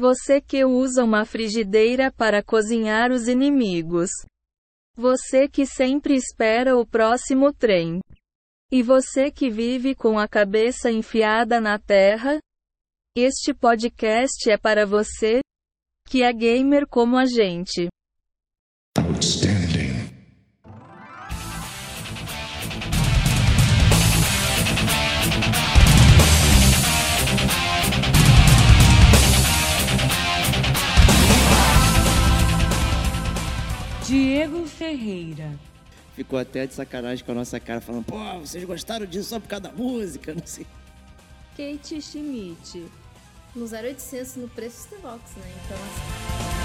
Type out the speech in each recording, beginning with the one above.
Você que usa uma frigideira para cozinhar os inimigos. Você que sempre espera o próximo trem. E você que vive com a cabeça enfiada na terra? Este podcast é para você que é gamer como a gente. Diego Ferreira. Ficou até de sacanagem com a nossa cara, falando, pô, vocês gostaram disso só por causa da música, não sei. Kate Schmidt. No 0800 no preço do Vox, né? Então, assim...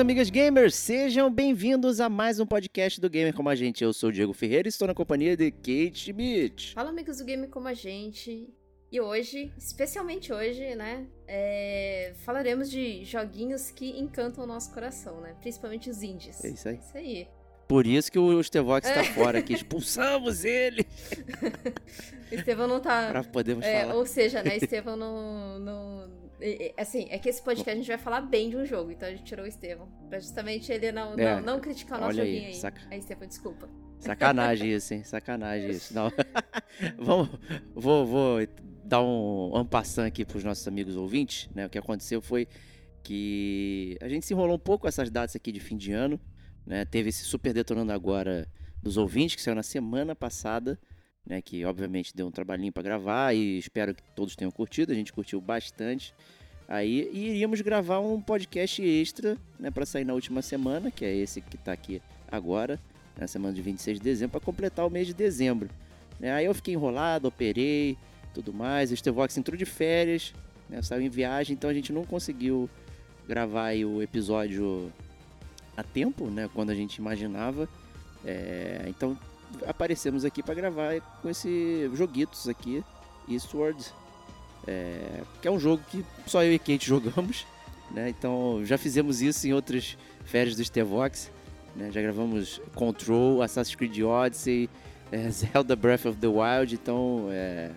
amigos e amigas gamers, sejam bem-vindos a mais um podcast do Gamer Como a Gente. Eu sou o Diego Ferreira e estou na companhia de Kate Schmidt. Fala, amigos do Gamer Como a Gente. E hoje, especialmente hoje, né, é... falaremos de joguinhos que encantam o nosso coração, né? Principalmente os indies. É isso aí. Isso aí. Por isso que o Stevox está é. fora aqui, expulsamos ele. Estevão não tá. Pra podermos é, falar. Ou seja, né, Estevão não, não Assim, é que esse podcast a gente vai falar bem de um jogo, então a gente tirou o Estevão. Pra justamente ele não, é, não, não, criticar o nosso joguinho aí. aí. Saca... Aí, Estevão, desculpa. Sacanagem isso, hein? Sacanagem isso. Não. Vamos, vou, vou dar um ampassão aqui pros nossos amigos ouvintes, né? O que aconteceu foi que a gente se enrolou um pouco essas datas aqui de fim de ano, né? Teve esse super detonando agora dos ouvintes, que saiu na semana passada, né, que obviamente deu um trabalhinho para gravar e espero que todos tenham curtido. A gente curtiu bastante. Aí e iríamos gravar um podcast extra, né, para sair na última semana, que é esse que está aqui agora, na semana de 26 de dezembro, para completar o mês de dezembro. Né? Aí eu fiquei enrolado, operei, tudo mais. O Stevox entrou de férias, né, saiu em viagem, então a gente não conseguiu gravar o episódio a tempo, né, quando a gente imaginava. É, então aparecemos aqui para gravar com esse joguitos aqui, Eastward, é, que é um jogo que só eu e Kate jogamos, né? Então já fizemos isso em outras férias do Stevox, né? Já gravamos Control, Assassin's Creed Odyssey, é, Zelda Breath of the Wild, então é,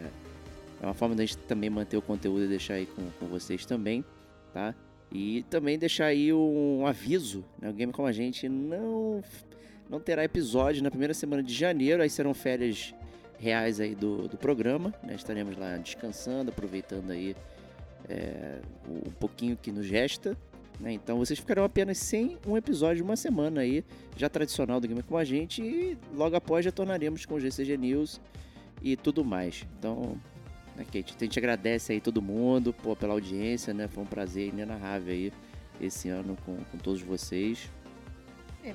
é uma forma da gente também manter o conteúdo e deixar aí com, com vocês também, tá? E também deixar aí um aviso, né? O Game Como a Gente não não terá episódio na primeira semana de janeiro, aí serão férias reais aí do, do programa, né? Estaremos lá descansando, aproveitando aí é, o, pouquinho que nos resta. Né? Então vocês ficarão apenas sem um episódio de uma semana aí, já tradicional do Gamer com a gente, e logo após já tornaremos com o GCG News e tudo mais. Então, né, Kate, a gente agradece aí todo mundo pô, pela audiência, né? Foi um prazer inenarrável aí esse ano com, com todos vocês. É,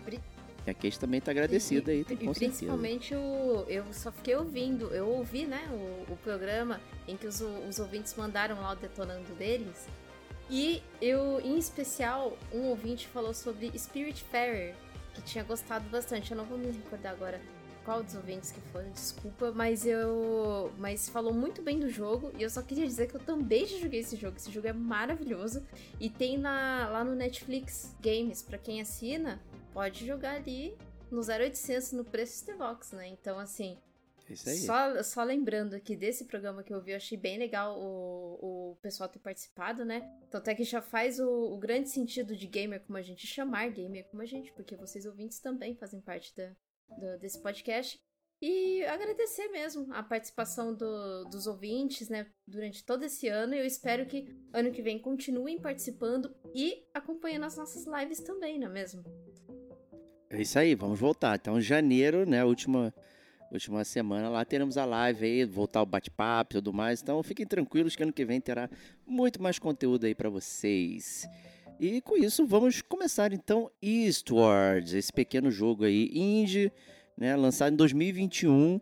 a Kate também tá agradecida e, aí, com e principalmente o, eu só fiquei ouvindo, eu ouvi, né, o, o programa em que os, os ouvintes mandaram lá o detonando deles. E eu, em especial, um ouvinte falou sobre Spirit Fairer, que tinha gostado bastante. Eu não vou me recordar agora qual dos ouvintes que foi, desculpa, mas eu. Mas falou muito bem do jogo. E eu só queria dizer que eu também já joguei esse jogo. Esse jogo é maravilhoso. E tem na, lá no Netflix Games, para quem assina, pode jogar ali no 0800 no preço de Vox, né? Então, assim. Isso aí. Só, só lembrando aqui desse programa que eu vi, eu achei bem legal o, o pessoal ter participado, né? Então, até que já faz o, o grande sentido de gamer como a gente chamar gamer como a gente, porque vocês ouvintes também fazem parte da, do, desse podcast. E agradecer mesmo a participação do, dos ouvintes, né, durante todo esse ano. E eu espero que ano que vem continuem participando e acompanhando as nossas lives também, não é mesmo? É isso aí, vamos voltar. Então, janeiro, né, última última semana. Lá teremos a live aí, voltar o bate-papo e tudo mais. Então fiquem tranquilos que ano que vem terá muito mais conteúdo aí para vocês. E com isso, vamos começar então Eastwards, esse pequeno jogo aí, indie, né, lançado em 2021.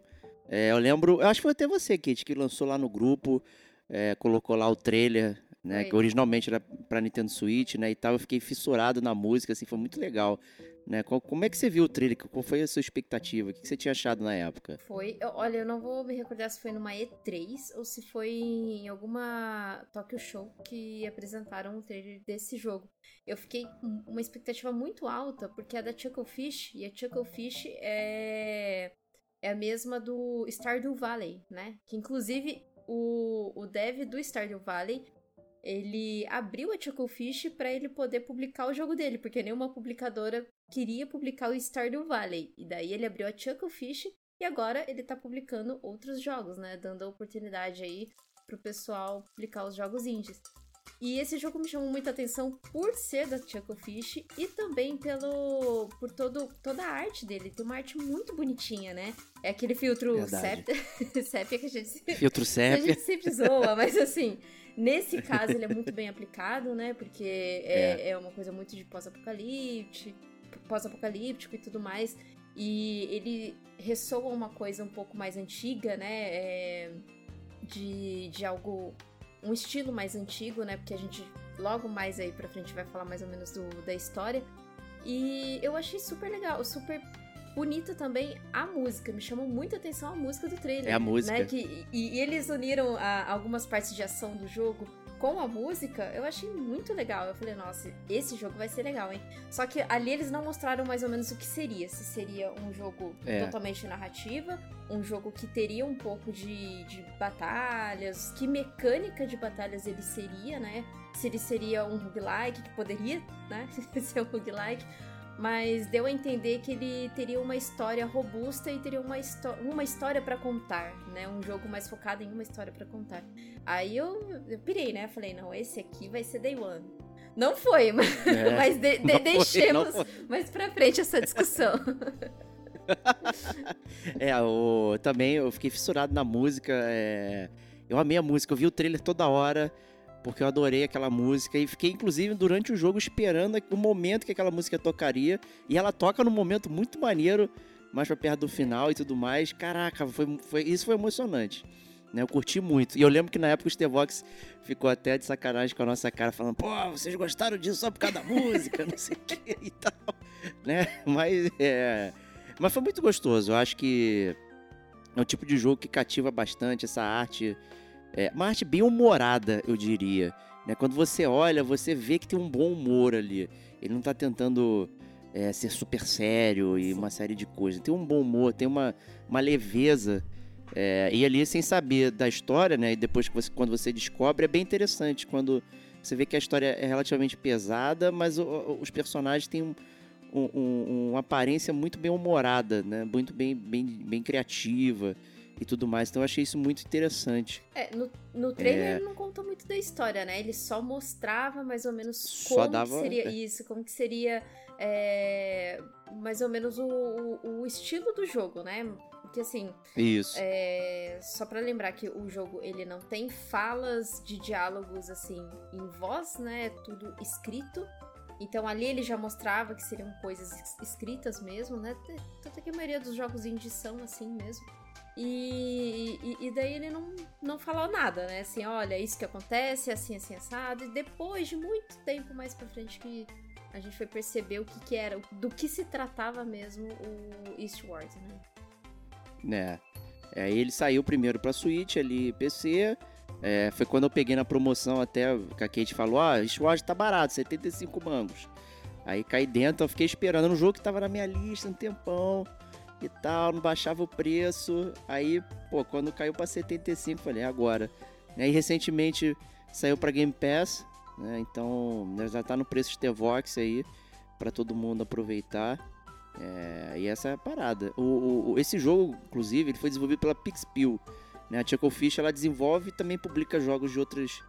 É, eu lembro, eu acho que foi até você, Kate, que lançou lá no grupo, é, colocou lá o trailer, né, que originalmente era para Nintendo Switch, né, e tal. Eu fiquei fissurado na música, assim, foi muito legal. Né? Como é que você viu o trailer? Qual foi a sua expectativa? O que você tinha achado na época? Foi, olha, eu não vou me recordar se foi numa E3 ou se foi em alguma Tokyo Show que apresentaram o trailer desse jogo. Eu fiquei com uma expectativa muito alta, porque é da Chucklefish, e a Chucklefish é, é a mesma do Stardew Valley, né? Que inclusive o, o dev do Stardew Valley ele abriu a Chucklefish para ele poder publicar o jogo dele, porque nenhuma publicadora queria publicar o Stardew Valley. E daí ele abriu a Chucklefish e agora ele tá publicando outros jogos, né? Dando a oportunidade aí pro pessoal publicar os jogos indies. E esse jogo me chamou muita atenção por ser da Chucklefish e também pelo por todo, toda a arte dele. Tem uma arte muito bonitinha, né? É aquele filtro sépia, sépia que a gente filtro sépia. a gente sempre zoa, mas assim, Nesse caso, ele é muito bem aplicado, né? Porque é, é. é uma coisa muito de pós-apocalíptico, pós-apocalíptico e tudo mais. E ele ressoa uma coisa um pouco mais antiga, né? É, de, de algo. Um estilo mais antigo, né? Porque a gente logo mais aí pra frente vai falar mais ou menos do, da história. E eu achei super legal, super bonita também a música. Me chamou muita atenção a música do trailer. É a música. Né? Que, e, e eles uniram a, algumas partes de ação do jogo com a música, eu achei muito legal. Eu falei, nossa, esse jogo vai ser legal, hein? Só que ali eles não mostraram mais ou menos o que seria. Se seria um jogo é. totalmente narrativa, um jogo que teria um pouco de, de batalhas, que mecânica de batalhas ele seria, né? Se ele seria um roguelike, que poderia, né? ser um roguelike mas deu a entender que ele teria uma história robusta e teria uma, uma história para contar, né? Um jogo mais focado em uma história para contar. Aí eu, eu pirei, né? Falei, não, esse aqui vai ser Day One. Não foi, mas, é, mas de, de, deixemos foi, mais pra frente essa discussão. é, o, também eu fiquei fissurado na música. É, eu amei a música, eu vi o trailer toda hora porque eu adorei aquela música e fiquei, inclusive, durante o jogo esperando o momento que aquela música tocaria. E ela toca num momento muito maneiro, mais pra perto do final e tudo mais. Caraca, foi, foi, isso foi emocionante. Né, eu curti muito. E eu lembro que na época o Stevox ficou até de sacanagem com a nossa cara, falando: pô, vocês gostaram disso só por causa da música, não sei o que e tal. Né? Mas, é... Mas foi muito gostoso. Eu acho que é um tipo de jogo que cativa bastante essa arte é, uma arte bem humorada, eu diria. Né? Quando você olha, você vê que tem um bom humor ali. Ele não está tentando é, ser super sério e uma série de coisas. Tem um bom humor, tem uma, uma leveza. É, e ali, sem saber da história, né? E depois que você, quando você descobre, é bem interessante. Quando você vê que a história é relativamente pesada, mas o, os personagens têm um, um, uma aparência muito bem humorada, né? Muito bem, bem, bem criativa e tudo mais. Então eu achei isso muito interessante. É, no, no trailer é... ele não contou muito da história, né? Ele só mostrava mais ou menos como dava... seria é. isso, como que seria é, mais ou menos o, o, o, estilo do jogo, né? Porque assim, isso. É, só para lembrar que o jogo ele não tem falas de diálogos assim em voz, né? É tudo escrito. Então ali ele já mostrava que seriam coisas escritas mesmo, né? Tanto que a maioria dos jogos indie são assim mesmo. E, e, e, daí ele não, não falou nada, né? Assim, olha, isso que acontece, assim, assim, assado. E depois de muito tempo mais pra frente que a gente foi perceber o que, que era, do que se tratava mesmo o Eastward, né? É. é ele saiu primeiro pra Switch ali, PC. É, foi quando eu peguei na promoção até que a Kate falou: Ah, Eastward tá barato, 75 mangos. Aí caí dentro, eu fiquei esperando um jogo que tava na minha lista um tempão e tal, não baixava o preço. Aí, pô, quando caiu para 75, falei, agora. Né? E recentemente saiu para Game Pass, né? Então já tá no preço de T-Vox aí para todo mundo aproveitar. É, e essa é a parada. O, o, esse jogo, inclusive, ele foi desenvolvido pela Pixpil. Né? A Chucklefish ela desenvolve e também publica jogos de outras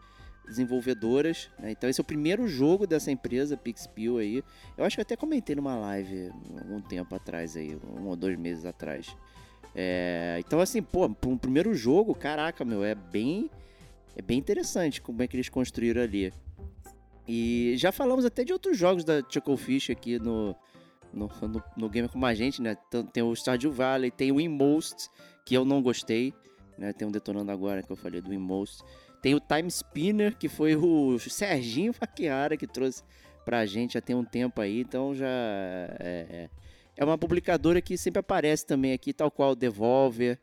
desenvolvedoras. Né? Então esse é o primeiro jogo dessa empresa, Pixpil aí. Eu acho que até comentei numa live um tempo atrás aí, um ou dois meses atrás. É, então, assim, pô, um primeiro jogo, caraca, meu, é bem, é bem interessante como é que eles construíram ali. E já falamos até de outros jogos da Chucklefish aqui no, no, no, no Gamer com a gente, né? Tem o Stardew Valley, tem o Inmost, que eu não gostei, né? Tem um Detonando Agora que eu falei do Inmost. Tem o Time Spinner, que foi o Serginho Faquiara que trouxe pra gente já tem um tempo aí, então já é, é, é uma publicadora que sempre aparece também aqui, tal qual Devolver,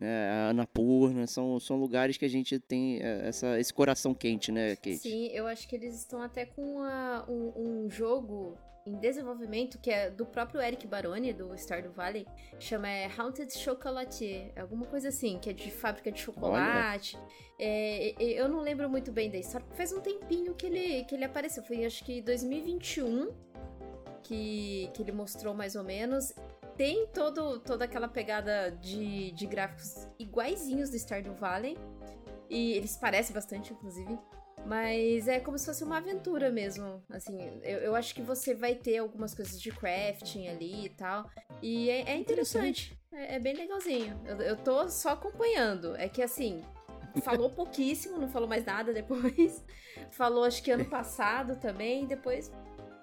né, a Anapurna, são, são lugares que a gente tem é, essa, esse coração quente, né, Kate? Sim, eu acho que eles estão até com uma, um, um jogo em desenvolvimento, que é do próprio Eric Baroni, do Stardew Valley, chama é, Haunted Chocolatier, alguma coisa assim, que é de fábrica de chocolate. É, eu não lembro muito bem da história, faz um tempinho que ele, que ele apareceu, foi acho que 2021 que, que ele mostrou mais ou menos. Tem todo, toda aquela pegada de, de gráficos iguaizinhos do Stardew Valley, e eles parecem bastante, inclusive. Mas é como se fosse uma aventura mesmo. Assim, eu, eu acho que você vai ter algumas coisas de crafting ali e tal. E é, é interessante. É, é, bem legalzinho. Eu, eu tô só acompanhando. É que assim. Falou pouquíssimo, não falou mais nada depois. Falou acho que ano passado também, depois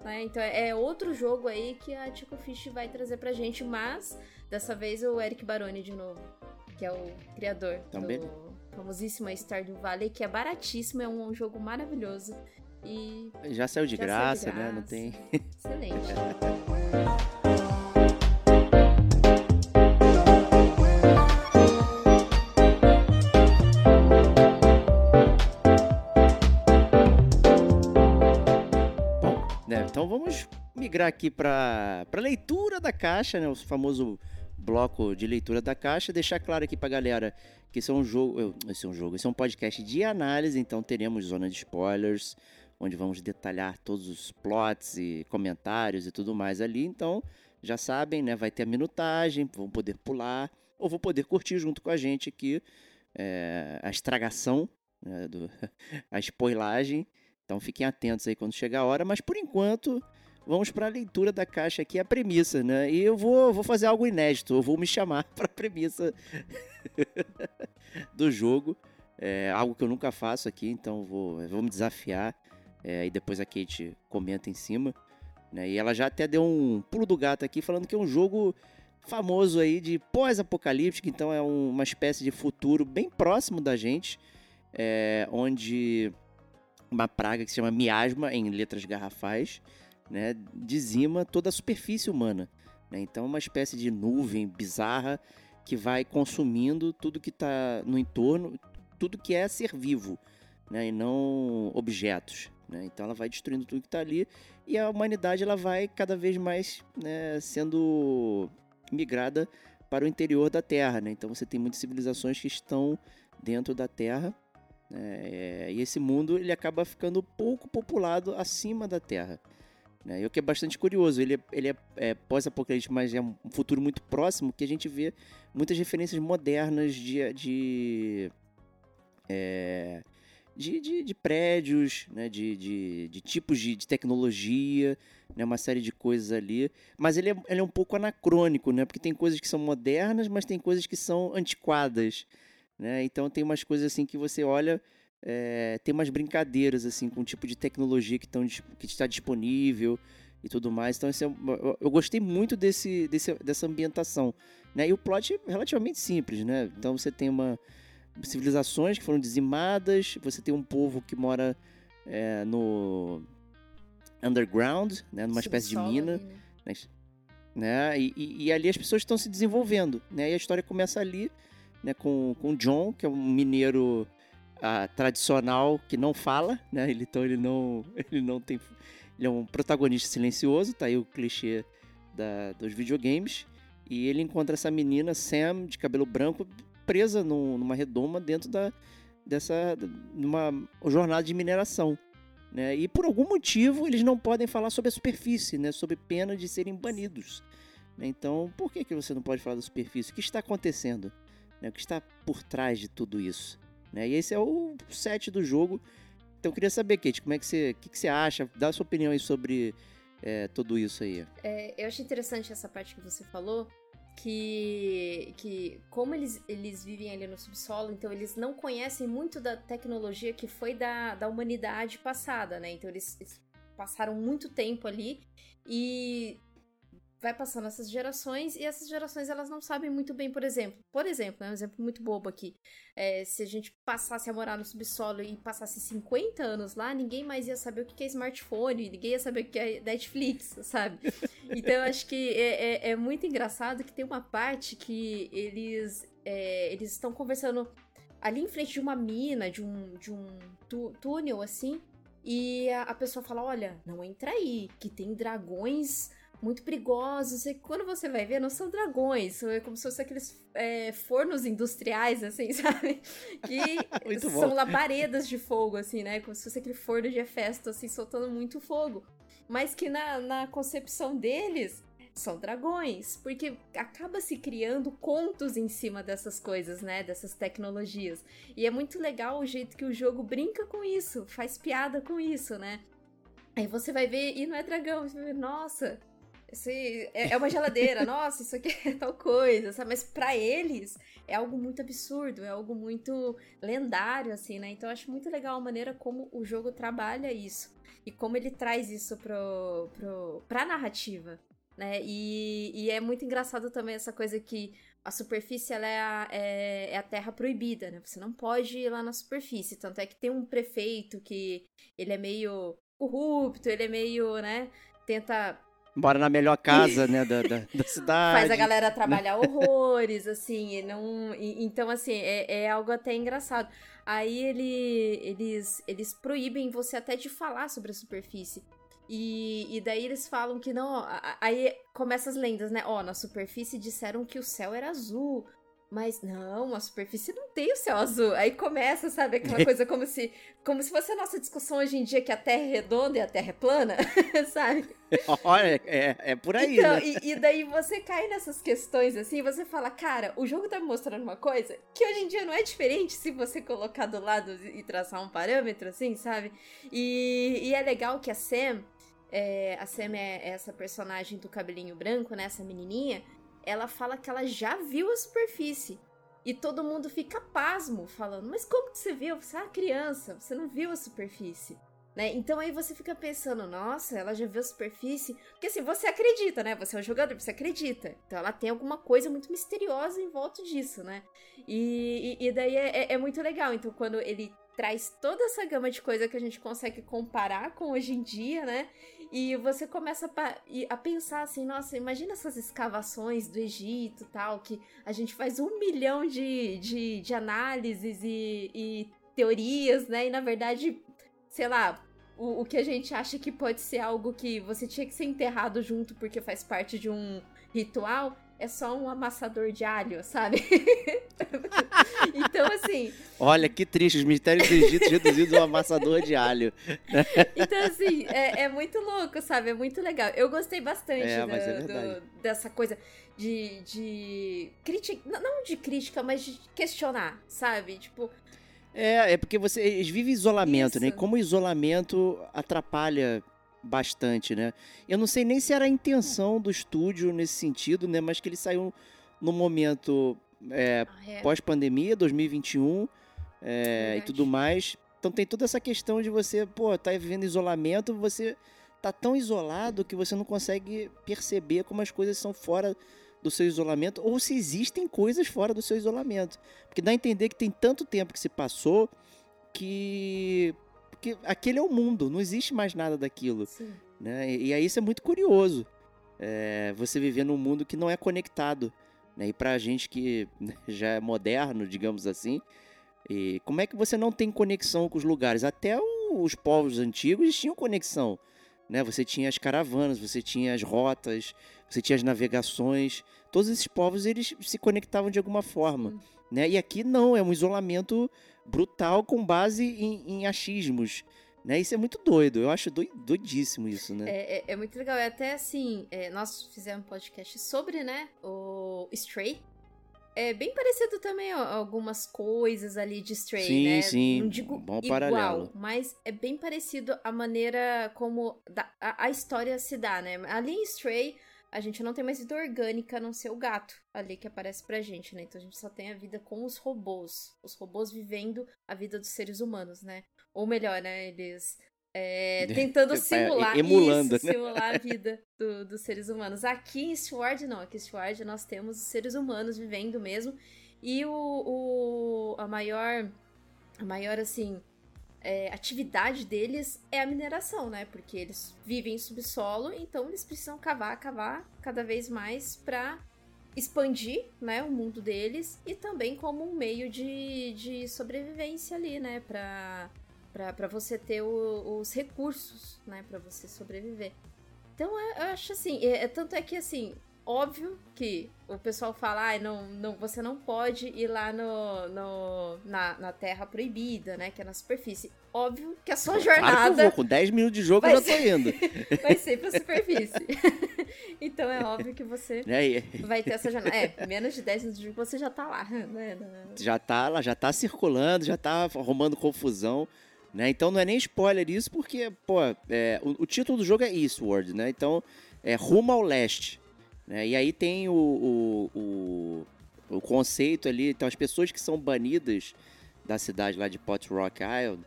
né? Então é outro jogo aí que a Tico Fish vai trazer pra gente, mas dessa vez o Eric Baroni de novo, que é o criador Também. do famosíssima Stardew Valley, que é baratíssimo, é um jogo maravilhoso. E já saiu de, já graça, saiu de graça, né? Não tem. Excelente. né? Então vamos migrar aqui para leitura da caixa, né? O famoso bloco de leitura da caixa, deixar claro aqui pra galera que esse é um jogo, esse é um jogo, esse é um podcast de análise, então teremos zona de spoilers, onde vamos detalhar todos os plots e comentários e tudo mais ali, então já sabem, né, vai ter a minutagem, vão poder pular, ou vão poder curtir junto com a gente aqui é, a estragação, né, do, a spoilagem, então fiquem atentos aí quando chegar a hora, mas por enquanto vamos para a leitura da caixa aqui, a premissa, né? E eu vou, vou fazer algo inédito, eu vou me chamar para a premissa do jogo. É algo que eu nunca faço aqui, então vou, vou me desafiar. É, e depois a Kate comenta em cima. Né? E ela já até deu um pulo do gato aqui, falando que é um jogo famoso aí de pós-apocalíptico, então é um, uma espécie de futuro bem próximo da gente, é, onde uma praga que se chama miasma, em letras garrafais, né, dizima toda a superfície humana. Né? Então, é uma espécie de nuvem bizarra que vai consumindo tudo que está no entorno, tudo que é ser vivo, né? e não objetos. Né? Então, ela vai destruindo tudo que está ali e a humanidade ela vai cada vez mais né, sendo migrada para o interior da Terra. Né? Então, você tem muitas civilizações que estão dentro da Terra é, e esse mundo ele acaba ficando pouco populado acima da Terra. Né? E o que é bastante curioso, ele é, ele é, é pós-apocalíptico, mas é um futuro muito próximo que a gente vê muitas referências modernas de, de, é, de, de, de, prédios, né? de, de, de tipos de, de, tecnologia, né? uma série de coisas ali. Mas ele é, ele é um pouco anacrônico, né? porque tem coisas que são modernas, mas tem coisas que são antiquadas. Né? Então tem umas coisas assim que você olha é, tem umas brincadeiras assim com o tipo de tecnologia que, tão, que está disponível e tudo mais. Então, é, eu, eu, gostei muito desse, desse, dessa ambientação. Né? E o plot é relativamente simples, né? Então você tem uma civilizações que foram dizimadas, você tem um povo que mora é, no underground, né? numa espécie de mina. Ali, né? né? E, e, e, ali as pessoas estão se desenvolvendo. Né? E a história começa ali né? com, com John, que é um mineiro tradicional que não fala, né? Ele, então ele não, ele não tem. Ele é um protagonista silencioso, tá aí o clichê da, dos videogames. E ele encontra essa menina, Sam, de cabelo branco, presa num, numa redoma dentro da, dessa. numa jornada de mineração. Né? E por algum motivo eles não podem falar sobre a superfície, né? Sob pena de serem banidos. Então, por que, que você não pode falar da superfície? O que está acontecendo? Né? O que está por trás de tudo isso? Né? E esse é o set do jogo. Então eu queria saber, Kate, como é que você, que, que você acha? Dá a sua opinião aí sobre é, tudo isso aí. É, eu achei interessante essa parte que você falou, que, que como eles, eles vivem ali no subsolo, então eles não conhecem muito da tecnologia que foi da, da humanidade passada, né? Então eles, eles passaram muito tempo ali e vai passando essas gerações e essas gerações elas não sabem muito bem, por exemplo. Por exemplo, é um exemplo muito bobo aqui. É, se a gente passasse a morar no subsolo e passasse 50 anos lá, ninguém mais ia saber o que é smartphone, ninguém ia saber o que é Netflix, sabe? Então eu acho que é, é, é muito engraçado que tem uma parte que eles, é, eles estão conversando ali em frente de uma mina, de um, de um túnel assim. E a pessoa fala: Olha, não entra aí, que tem dragões muito perigosos. E quando você vai ver, não são dragões, é como se fossem aqueles é, fornos industriais, assim, sabe? Que são labaredas de fogo, assim, né? Como se fosse aquele forno de Hefesto, assim, soltando muito fogo. Mas que na, na concepção deles são dragões, porque acaba se criando contos em cima dessas coisas, né? Dessas tecnologias. E é muito legal o jeito que o jogo brinca com isso, faz piada com isso, né? Aí você vai ver e não é dragão, você vai ver, nossa, é, é uma geladeira, nossa, isso aqui é tal coisa, sabe? Mas para eles é algo muito absurdo, é algo muito lendário, assim, né? Então eu acho muito legal a maneira como o jogo trabalha isso e como ele traz isso pro, pro, pra narrativa, né? E, e é muito engraçado também essa coisa que a superfície ela é, a, é, é, a terra proibida, né? Você não pode ir lá na superfície. Tanto é que tem um prefeito que ele é meio corrupto, ele é meio, né? Tenta Mora na melhor casa, né, da, da, da, cidade. Faz a galera trabalhar horrores, assim, e não... E, então, assim, é, é algo até engraçado. Aí ele, eles, eles proíbem você até de falar sobre a superfície. E, e daí eles falam que não. Aí começa as lendas, né? Ó, na superfície disseram que o céu era azul. Mas não, a superfície não tem o céu azul. Aí começa, sabe, aquela coisa como se como se fosse a nossa discussão hoje em dia que a Terra é redonda e a Terra é plana, sabe? Olha, é, é por aí, então, né? e, e, daí você cai nessas questões assim, você fala, cara, o jogo tá me mostrando uma coisa que hoje em dia não é diferente se você colocar do lado e traçar um parâmetro, assim, sabe? E, e é legal que a Sam, é, a Sam é essa personagem do cabelinho branco, né? Essa menininha ela fala que ela já viu a superfície. E todo mundo fica pasmo, falando: Mas como que você viu? Você é uma criança, você não viu a superfície. Né? Então aí você fica pensando, nossa, ela já viu a superfície. Porque assim, você acredita, né? Você é um jogador, você acredita. Então ela tem alguma coisa muito misteriosa em volta disso, né? E, e, e daí é, é, é, muito legal. Então quando ele traz toda essa gama de coisa que a gente consegue comparar com hoje em dia, né? E você começa a pensar assim, nossa, imagina essas escavações do Egito tal, que a gente faz um milhão de, de, de análises e, e teorias, né? E na verdade, sei lá, o, o que a gente acha que pode ser algo que você tinha que ser enterrado junto porque faz parte de um ritual, é só um amassador de alho, sabe? então, assim. Olha que triste, os mistérios do Egito reduzidos a um amassador de alho. então, assim, é, é, muito louco, sabe? É muito legal. Eu gostei bastante é, do, é do, dessa coisa de. de crítica. Não de crítica, mas de questionar, sabe? Tipo. É, é porque você eles vivem isolamento, né? Isso. né? E como o isolamento atrapalha bastante, né? Eu não sei nem se era a intenção do estúdio nesse sentido, né? Mas que ele saiu no momento é, ah, é. pós-pandemia, 2021 é, e tudo mais. Então tem toda essa questão de você, pô, tá vivendo isolamento, você tá tão isolado que você não consegue perceber como as coisas são fora do seu isolamento ou se existem coisas fora do seu isolamento. Porque dá a entender que tem tanto tempo que se passou que porque aquele é o mundo, não existe mais nada daquilo. Sim. Né? E, e aí isso é muito curioso. É, você viver num mundo que não é conectado. Né? E pra gente que né, já é moderno, digamos assim, e como é que você não tem conexão com os lugares? Até os povos antigos tinham conexão. Né? Você tinha as caravanas, você tinha as rotas, você tinha as navegações. Todos esses povos eles se conectavam de alguma forma. Né? E aqui não, é um isolamento brutal com base em, em achismos. Né? Isso é muito doido, eu acho doidíssimo isso, né? É, é, é muito legal, é até assim, é, nós fizemos um podcast sobre, né, o Stray. É bem parecido também ó, algumas coisas ali de Stray, sim, né? Sim, Não digo Bom igual, paralelo. mas é bem parecido a maneira como a, a história se dá, né? Ali em Stray, a gente não tem mais vida orgânica a não ser o gato ali que aparece pra gente, né? Então a gente só tem a vida com os robôs. Os robôs vivendo a vida dos seres humanos, né? Ou melhor, né? Eles é, tentando simular Emulando, isso, né? simular a vida do- dos seres humanos. Aqui em Sword, não. Aqui em Sword nós temos os seres humanos vivendo mesmo. E o, o- a maior, a maior assim, é, atividade deles é a mineração, né? Porque eles vivem em subsolo, então eles precisam cavar, cavar cada vez mais pra expandir, né, o mundo deles e também como um meio de, de sobrevivência ali, né, pra você ter o- os recursos, né, pra você sobreviver. Então eu, eu acho assim, é, é- tanto é que assim, óbvio que o pessoal fala, ai, não, não, você não pode ir lá no, no, na, na Terra Proibida, né, que é na superfície. Óbvio que a sua Claro que jornada vou, com 10 minutos de jogo eu já tô indo. vai ser pra superfície. então é óbvio que você Né? E vai ter essa jornada. É, menos de 10 minutos de jogo você já tá lá, né? já tá lá, já tá circulando, já tá arrumando confusão. Né? Então não é nem spoiler isso, porque, pô, é, o, o título do jogo é Eastward, né? Então é rumo ao leste. Né? E aí tem o, o, o, o conceito ali, então as pessoas que são banidas da cidade lá de Pot Rock Island,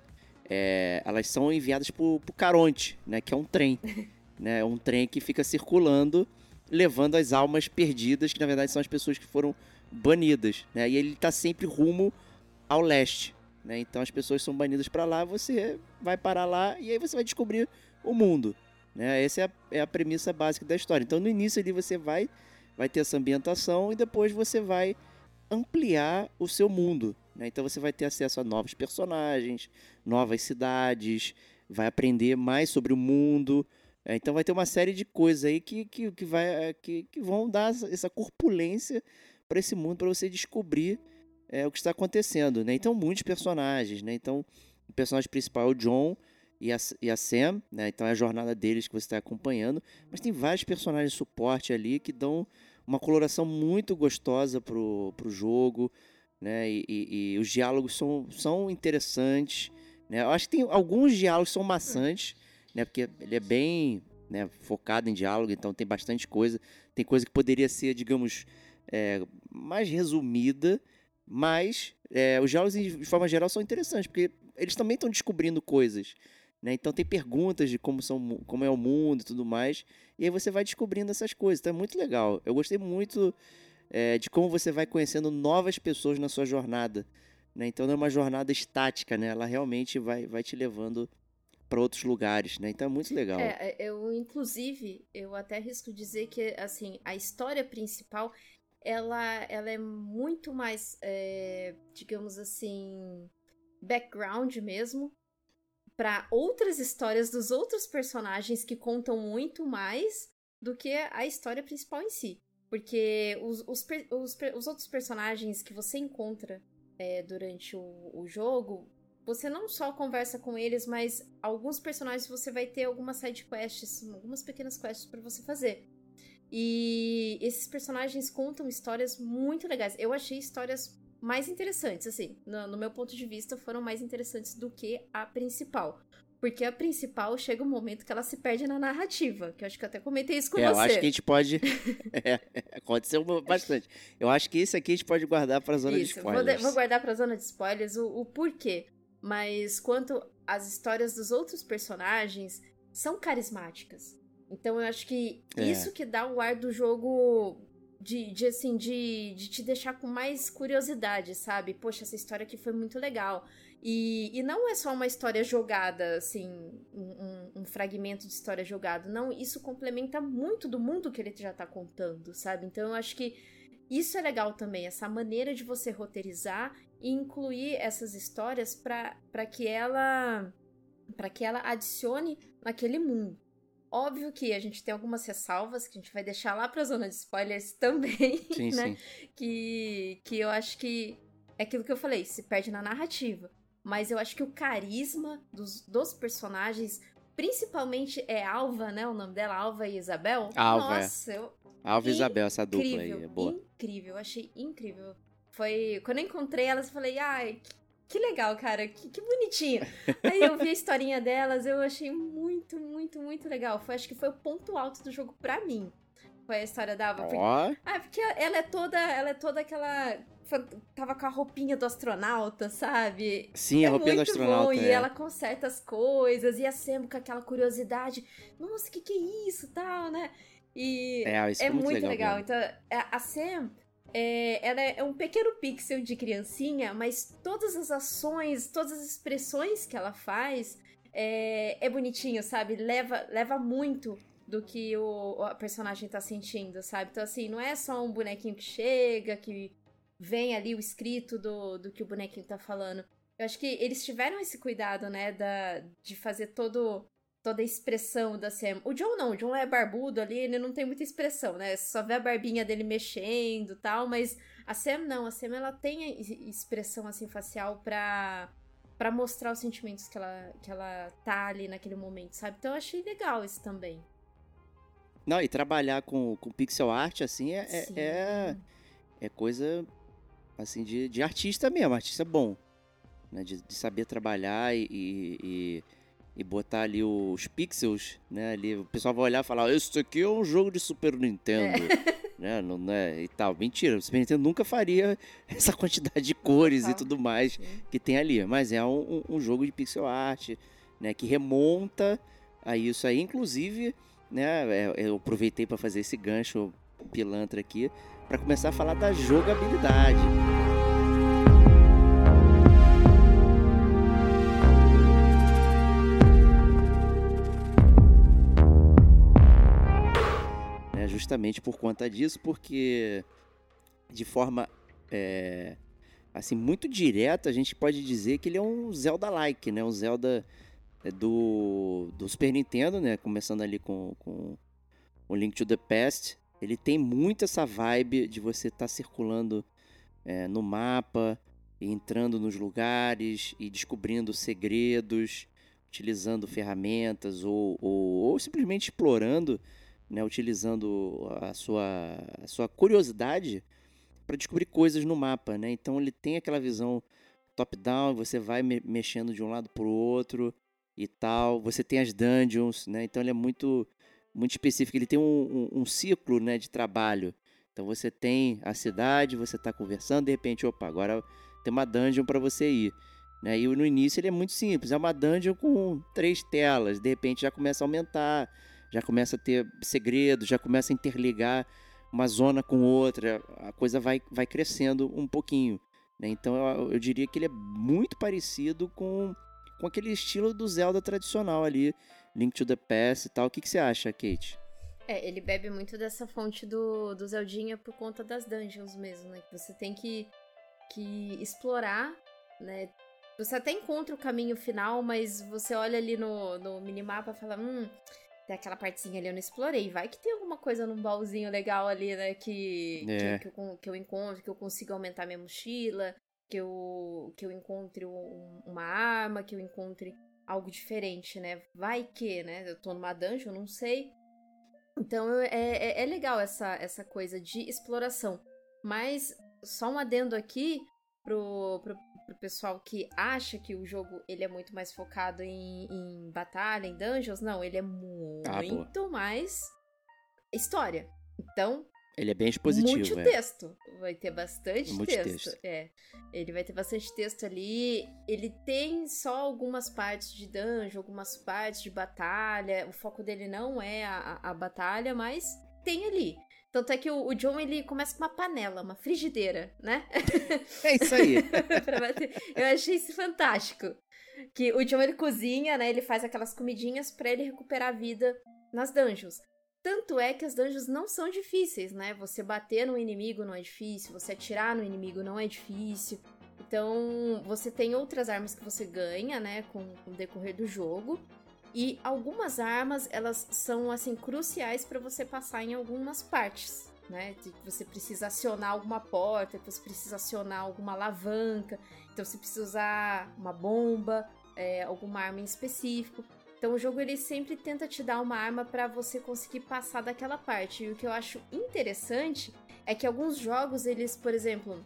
é, elas são enviadas pro, pro Caronte, né? Que é um trem. né? É um trem que fica circulando, levando as almas perdidas, que na verdade são as pessoas que foram banidas, né? E ele tá sempre rumo ao leste, né? Então as pessoas são banidas para lá, você vai parar lá e aí você vai descobrir o mundo, né? Essa é a, é a premissa básica da história. Então no início ali você vai vai ter essa ambientação e depois você vai ampliar o seu mundo, né? Então você vai ter acesso a novos personagens, novas cidades, vai aprender mais sobre o mundo. É, então vai ter uma série de coisas aí que, que, que, vai, que, que vão dar essa- essa corpulência para esse mundo, para você descobrir é, o que está acontecendo, né? Então muitos personagens, né? Então o personagem principal é o John e a, e a Sam, né? Então é a jornada deles que você está acompanhando, mas tem vários personagens de suporte ali que dão uma coloração muito gostosa pro, pro jogo, né? E, e- e os diálogos são, são interessantes, né? Eu acho que tem alguns diálogos são maçantes, né? Porque ele é bem né, focado em diálogo, então tem bastante coisa. Tem coisa que poderia ser, digamos, é, mais resumida, mas é, os diálogos, de forma geral, são interessantes, porque eles também estão descobrindo coisas. Né? Então tem perguntas de como, são, como é o mundo e tudo mais. E aí você vai descobrindo essas coisas. Então é muito legal. Eu gostei muito é, de como você vai conhecendo novas pessoas na sua jornada. Né? Então não é uma jornada estática, né? Ela realmente vai, vai te levando para outros lugares, né? Então é muito legal. É, eu, inclusive, eu até arrisco dizer que, assim, a história principal, ela, ela é muito mais, é, digamos assim, background mesmo, para outras histórias dos outros personagens que contam muito mais do que a história principal em si. Porque os, os, os, os outros personagens que você encontra é, durante o, o jogo, você não só conversa com eles, mas alguns personagens você vai ter algumas side quests, algumas pequenas quests pra você fazer. E esses personagens contam histórias muito legais. Eu achei histórias mais interessantes, assim, no, no meu ponto de vista, foram mais interessantes do que a principal. Porque a principal chega um momento que ela se perde na narrativa, que eu acho que eu até comentei isso com É, você. eu acho que a gente pode. É, aconteceu bastante. Eu acho que esse aqui a gente pode guardar para a zona Isso, de vou, de- spoilers. vou guardar pra zona de spoilers o, o porquê. Mas quanto às histórias dos outros personagens, são carismáticas. Então eu acho que É. isso que dá o ar do jogo de, de assim, de, de te deixar com mais curiosidade, sabe? Poxa, essa história aqui foi muito legal. E, e não é só uma história jogada, assim, um, um- fragmento de história jogado. Não, isso complementa muito do mundo que ele já tá contando, sabe? Então eu acho que isso é legal também, essa maneira de você roteirizar e incluir essas histórias para que ela para que ela adicione naquele mundo. Óbvio que a gente tem algumas ressalvas que a gente vai deixar lá para a zona de spoilers também, Sim, né? sim. Que que eu acho que é aquilo que eu falei, se perde na narrativa. Mas eu acho que o carisma dos, dos personagens, principalmente é Alva, né? O nome dela, Alva e Isabel. Alva, é. Nossa, eu, Alva e Isabel, essa dupla aí, é boa. incrível, eu achei incrível. Foi quando eu encontrei elas, eu falei, ai, que, que legal, cara, que, que bonitinho. Aí eu vi a historinha delas, eu achei muito, muito, muito legal. Foi, acho que foi o ponto alto do jogo pra mim. é a história da Ava? Porque, ah, porque ela é toda. Ela é toda aquela. Tava com a roupinha do astronauta, sabe? sim, a é roupinha do astronauta. bom, e é. ela conserta as coisas, e a Sam com aquela curiosidade. Nossa, o que, que é isso tal, né? E É, isso é foi muito, muito legal. mesmo. Então, a a Sam, é, ela é um pequeno pixel de criancinha, mas todas as ações, todas as expressões que ela faz é, é bonitinho, sabe? Leva, leva muito do que o, a personagem tá sentindo, sabe? Então, assim, não é só um bonequinho que chega, que vem ali o escrito do, do que o bonequinho tá falando. Eu acho que eles tiveram esse cuidado, né, da, de fazer todo, toda a expressão da Sam. O John não, o John é barbudo ali, ele não tem muita expressão, né? Você só vê a barbinha dele mexendo tal, mas a Sam não, a Sam ela tem es- expressão assim facial pra, pra mostrar os sentimentos que ela, que ela tá ali naquele momento, sabe? Então eu achei legal isso também. Não, e trabalhar com, com pixel art, assim, é, é, Sim. é, é coisa, assim, de, de artista mesmo, artista bom. Né? De, de saber trabalhar e, e, e- botar ali os pixels, né? Ali, o pessoal vai olhar e falar, isso aqui é um jogo de Super Nintendo. Né? Não, né? E tal. Mentira, o Super Nintendo nunca faria essa quantidade de cores e tudo mais Sim. que tem ali. Mas é um, um- jogo de pixel art, né? Que remonta a isso aí. Inclusive, né? é- Eu aproveitei para fazer esse gancho pilantra aqui para começar a falar da jogabilidade. Justamente por conta disso, porque de forma é, assim muito direta a gente pode dizer que ele é um Zelda-like, né? Um Zelda é, do, do Super Nintendo, né? Começando ali com, com o Link to the Past. Ele tem muito essa vibe de você estar circulando é, no mapa, entrando nos lugares e descobrindo segredos, utilizando ferramentas ou, ou, ou simplesmente explorando, né? Utilizando a sua, a sua curiosidade para descobrir coisas no mapa, né? Então ele tem aquela visão top-down, você vai me- mexendo de um lado para o outro e tal. Você tem as dungeons, né? Então ele é muito muito específico. Ele tem um, um, um ciclo, né, de trabalho. Então você tem a cidade, você está conversando, de repente, opa, agora tem uma dungeon para você ir. Né? E no início ele é muito simples, é uma dungeon com três telas, de repente já começa a aumentar, já começa a ter segredos, já começa a interligar uma zona com outra, a coisa vai, vai crescendo um pouquinho. Né? Então eu, eu diria que ele é muito parecido com, com aquele estilo do Zelda tradicional ali, Link to the Past e tal. O que, que você acha, Kate? É, ele bebe muito dessa fonte do, do Zeldinha por conta das dungeons mesmo, né? Que você tem que, que explorar, né? Você até encontra o caminho final, mas você olha ali no, no minimapa e fala, hum, tem aquela partezinha ali eu não explorei. Vai que tem alguma coisa num baúzinho legal ali, né? Que, É. que, que eu, que eu encontro, que eu consiga aumentar minha mochila, que eu, que eu encontre um- uma arma, que eu encontre algo diferente, né? Vai que, né? Eu tô numa dungeon, não sei. Então eu- é, é, é legal essa, essa coisa de exploração. Mas só um adendo aqui pro, pro, pro pessoal que acha que o jogo ele é muito mais focado em, em batalha, em dungeons. Não, ele é Ah, muito mais história. Então, Ele é bem expositivo, muito é. texto. Vai ter bastante Muito texto. texto. É. Ele vai ter bastante texto ali. Ele tem só algumas partes de dungeon, algumas partes de batalha. O foco dele não é a, a- a batalha, mas tem ali. Tanto é que o, o John ele começa com uma panela, uma frigideira, né? É isso aí. Eu achei isso fantástico. Que o John ele cozinha, né? Ele faz aquelas comidinhas pra ele recuperar a vida nas dungeons. Tanto é que as dungeons não são difíceis, né? Você bater no inimigo não é difícil, você atirar no inimigo não é difícil. Então, você tem outras armas que você ganha, né, com, com o decorrer do jogo. E algumas armas, elas são, assim, cruciais pra você passar em algumas partes, né? Você precisa acionar alguma porta, você precisa acionar alguma alavanca. Então, você precisa usar uma bomba, é, alguma arma em específico. Então o jogo ele sempre tenta te dar uma arma pra você conseguir passar daquela parte. E o que eu acho interessante é que alguns jogos eles, por exemplo,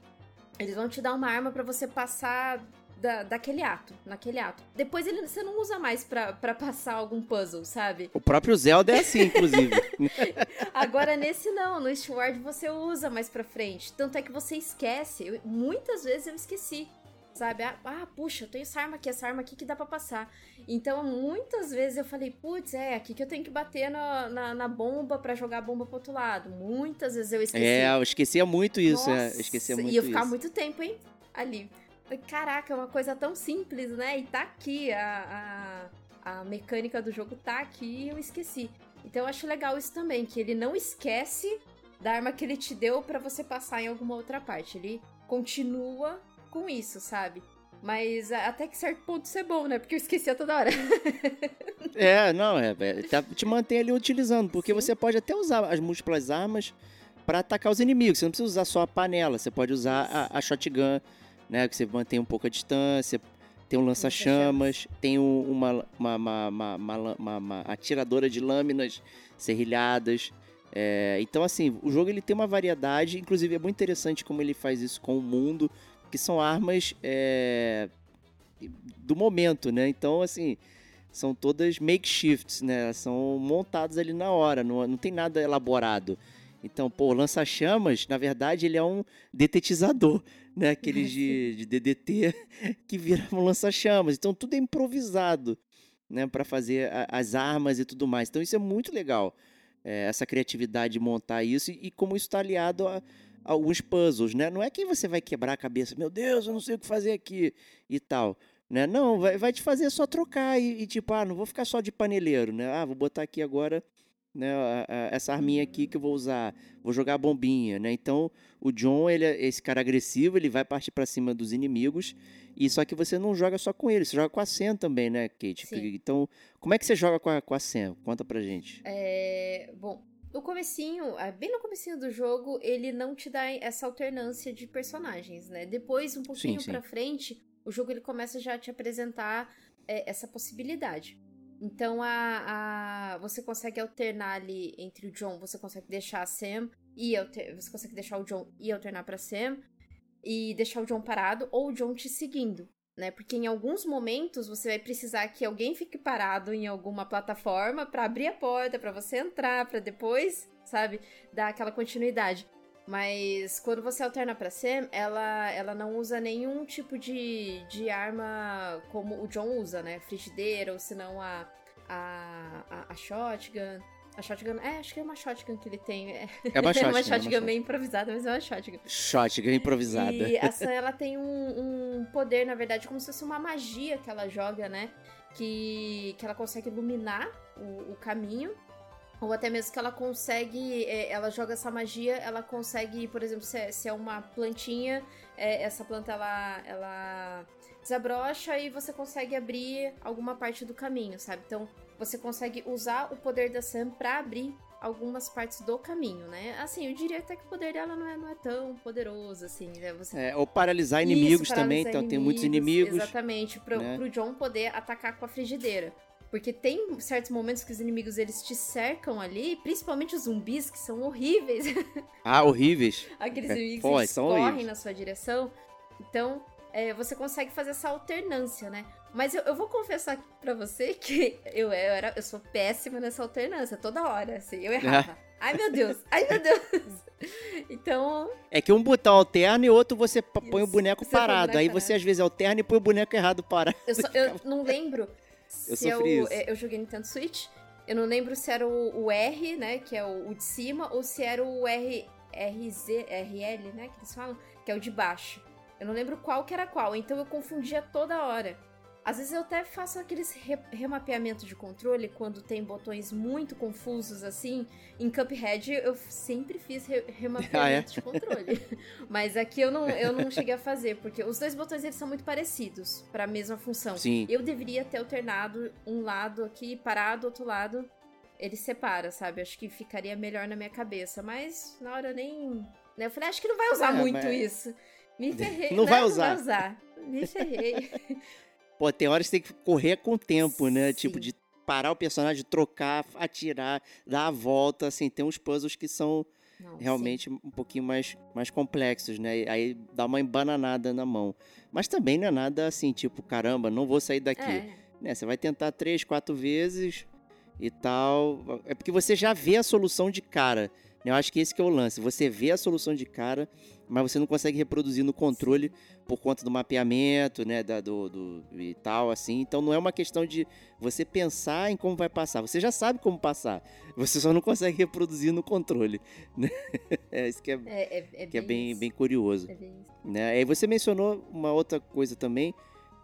eles vão te dar uma arma pra você passar da, daquele ato, naquele ato. Depois ele, você não usa mais pra, pra passar algum puzzle, sabe? O próprio Zelda é assim, inclusive. Agora nesse não, no Sword você usa mais pra frente. Tanto é que você esquece. Eu, muitas vezes eu esqueci. Sabe? Ah, ah, puxa, eu tenho essa arma aqui, essa arma aqui que dá pra passar. Então, muitas vezes eu falei, putz, é aqui que eu tenho que bater na, na, na bomba para jogar a bomba pro outro lado. Muitas vezes eu esqueci. É, eu esquecia muito isso, Nossa, é, eu esquecia muito E eu ficava isso. muito tempo, hein, ali. Caraca, é uma coisa tão simples, né? E tá aqui, a, a, a mecânica do jogo tá aqui e eu esqueci. Então eu acho legal isso também, que ele não esquece da arma que ele te deu para você passar em alguma outra parte. Ele continua com isso, sabe? Mas até que certo ponto isso é bom, né? Porque eu esquecia toda hora. é, não, é, é tá, te mantém ali utilizando, porque Sim. você pode até usar as múltiplas armas para atacar os inimigos. Você não precisa usar só a panela, você pode usar a, a shotgun né? Que você mantém um pouco a distância. Tem um lança-chamas, tem um, uma, uma, uma, uma, atiradora de lâminas serrilhadas. É, então, assim, o jogo ele tem uma variedade, inclusive é muito interessante como ele faz isso com o mundo, que são armas é, do momento, né? Então, assim, são todas makeshifts, né? São montadas ali na hora, não, não tem nada elaborado. Então, pô, lança-chamas, na verdade, ele é um detetizador né? Aqueles de, de DDT que viravam lança-chamas. Então tudo é improvisado, né? Para fazer a, as armas e tudo mais. Então isso é muito legal, é, essa criatividade de montar isso e, e como isso está aliado a, a, alguns puzzles, né? Não é que você vai quebrar a cabeça, meu Deus, eu não sei o que fazer aqui e tal. Né? Não, vai, vai te fazer só trocar e, e tipo, ah, não vou ficar só de paneleiro, né? Ah, vou botar aqui agora né, essa arminha aqui que eu vou usar, vou jogar a bombinha, né? Então, o John, ele é esse cara agressivo, ele vai partir para cima dos inimigos, e só que você não joga só com ele, você joga com a Sam também, né, Kate? Sim. Então, como é que você joga com a, com a Sam? Conta pra gente. É, bom, no comecinho, é, bem no comecinho do jogo, ele não te dá essa alternância de personagens, né? Depois, um pouquinho sim, sim. pra frente, o jogo ele começa já a te apresentar é, essa possibilidade. Então a, a, você consegue alternar ali entre o John, você consegue deixar a Sam e alter, você consegue deixar o John e alternar para Sam e deixar o John parado ou o John te seguindo, né? Porque em alguns momentos você vai precisar que alguém fique parado em alguma plataforma para abrir a porta, para você entrar, para depois, sabe, dar aquela continuidade. Mas quando você alterna pra Sam, ela, ela não usa nenhum tipo de, de arma como o John usa, né? Frigideira, ou senão a, a, a, a shotgun. A shotgun, é, acho que é uma shotgun que ele tem. É, é uma shotgun. é uma shotgun meio improvisada, mas é uma shotgun. Shotgun improvisada. E a Sam, ela tem um, um poder, na verdade, como se fosse uma magia que ela joga, né? Que, que ela consegue iluminar o, o caminho ou até mesmo que ela consegue, é, ela joga essa magia, ela consegue, por exemplo, se é, se é uma plantinha, é, essa planta ela, ela desabrocha e você consegue abrir alguma parte do caminho, sabe? Então você consegue usar o poder da Sam pra abrir algumas partes do caminho, né? Assim, eu diria até que o poder dela não é, não é tão poderoso, assim, né? Você... É, ou paralisar inimigos Isso, paralisar também, então inimigos, tem muitos inimigos. Exatamente, pro, né? pro John poder atacar com a frigideira. Porque tem certos momentos que os inimigos eles te cercam ali, principalmente os zumbis, que são horríveis. Ah, horríveis. Aqueles é, inimigos Pô, que correm horríveis. na sua direção. Então, é, você consegue fazer essa alternância, né? Mas eu, eu vou confessar para você que eu, eu, era, eu sou péssima nessa alternância, toda hora, assim, eu errava. Ai, meu Deus! Ai, meu Deus! Então. É que um botão alterna e outro você põe o boneco parado. Aí você às vezes alterna e põe o boneco errado parado. Eu, só, eu não lembro eu se sofri eu, isso. É, eu joguei Nintendo Switch. Eu não lembro se era o, o R, né? Que é o, o, de cima, ou se era o R, RZ, RL, né? Que eles falam, que é o de baixo. Eu não lembro qual que era qual, então eu confundia toda hora. Às vezes eu até faço aqueles re remapeamento de controle quando tem botões muito confusos assim. Em Cuphead eu sempre fiz re remapeamento ah, é? de controle. Mas aqui eu não, eu não cheguei a fazer, porque os dois botões eles são muito parecidos para a mesma função. Sim. Eu deveria ter alternado um lado aqui, parado, outro lado. Ele separa, sabe? Acho que ficaria melhor na minha cabeça. Mas na hora nem. Né? Eu falei, acho que não vai usar é, muito mas... isso. Me ferrei. Não, não vai usar. Não vai usar. Me ferrei. Pô, tem horas que tem que correr com o tempo, né? Tipo, Sim. Tipo, de parar o personagem, trocar, atirar, dar a volta, assim, tem uns puzzles que são Não, realmente um pouquinho mais, mais complexos, né? Aí dá uma embananada na mão. Mas também não é nada assim, tipo, caramba, não vou sair sim. daqui. É, Né? Você vai tentar três, quatro vezes e tal. É porque você já vê a solução de cara. né? Eu acho que esse que é o lance. Você vê a solução de cara, mas você não consegue reproduzir no controle por conta do mapeamento, né? Da, do, do- e tal, assim. Então não é uma questão de você pensar em como vai passar. Você já sabe como passar. Você só não consegue reproduzir no controle. né? É isso que é, é, é, é que é bem, isso. bem curioso É bem né? Aí você mencionou uma outra coisa também,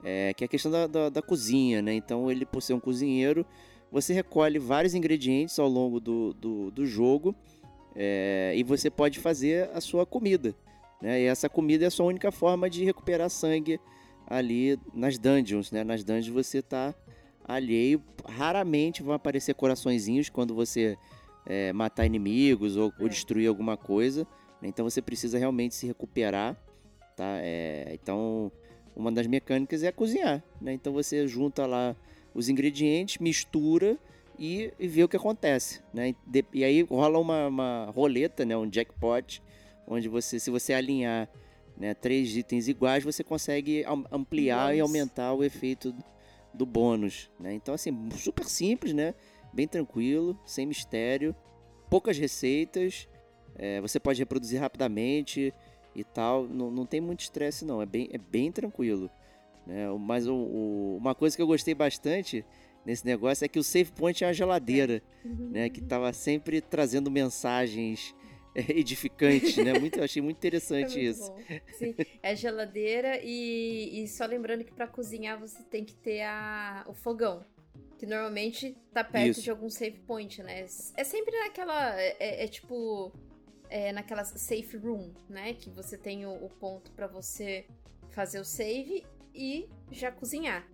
é, que é a questão da, da, da cozinha, né? Então ele, por ser um cozinheiro, você recolhe vários ingredientes ao longo do, do, do jogo é, e você pode fazer a sua comida, né? E essa comida é a sua única forma de recuperar sangue ali nas dungeons, né? Nas dungeons você tá alheio, raramente vão aparecer coraçõezinhos quando você é, matar inimigos ou, ou É. destruir alguma coisa, né? Então você precisa realmente se recuperar, tá? É, então, uma das mecânicas é cozinhar, né? Então você junta lá os ingredientes, mistura e, e vê o que acontece, né? De- e aí rola uma, uma roleta, né? Um jackpot, onde você, se você alinhar né, três itens iguais, você consegue am- ampliar e aumentar o efeito do bônus, né? Então, assim, super simples, né? Bem tranquilo, sem mistério, poucas receitas, é, você pode reproduzir rapidamente e tal. Não, não tem muito estresse, não. É bem, é bem tranquilo. Né? Mas o- o- uma coisa que eu gostei bastante nesse negócio é que o save point é uma geladeira, né? Que tava sempre trazendo mensagens é, edificantes, né? Muito, eu achei muito É interessante muito isso. bom. Sim, é geladeira e, e só lembrando que pra cozinhar você tem que ter a, o fogão. Que normalmente tá perto Isso. de algum save point, né? É sempre naquela. É, é- é tipo. É naquela safe room, né? Que você tem o, o ponto pra você fazer o save e já cozinhar.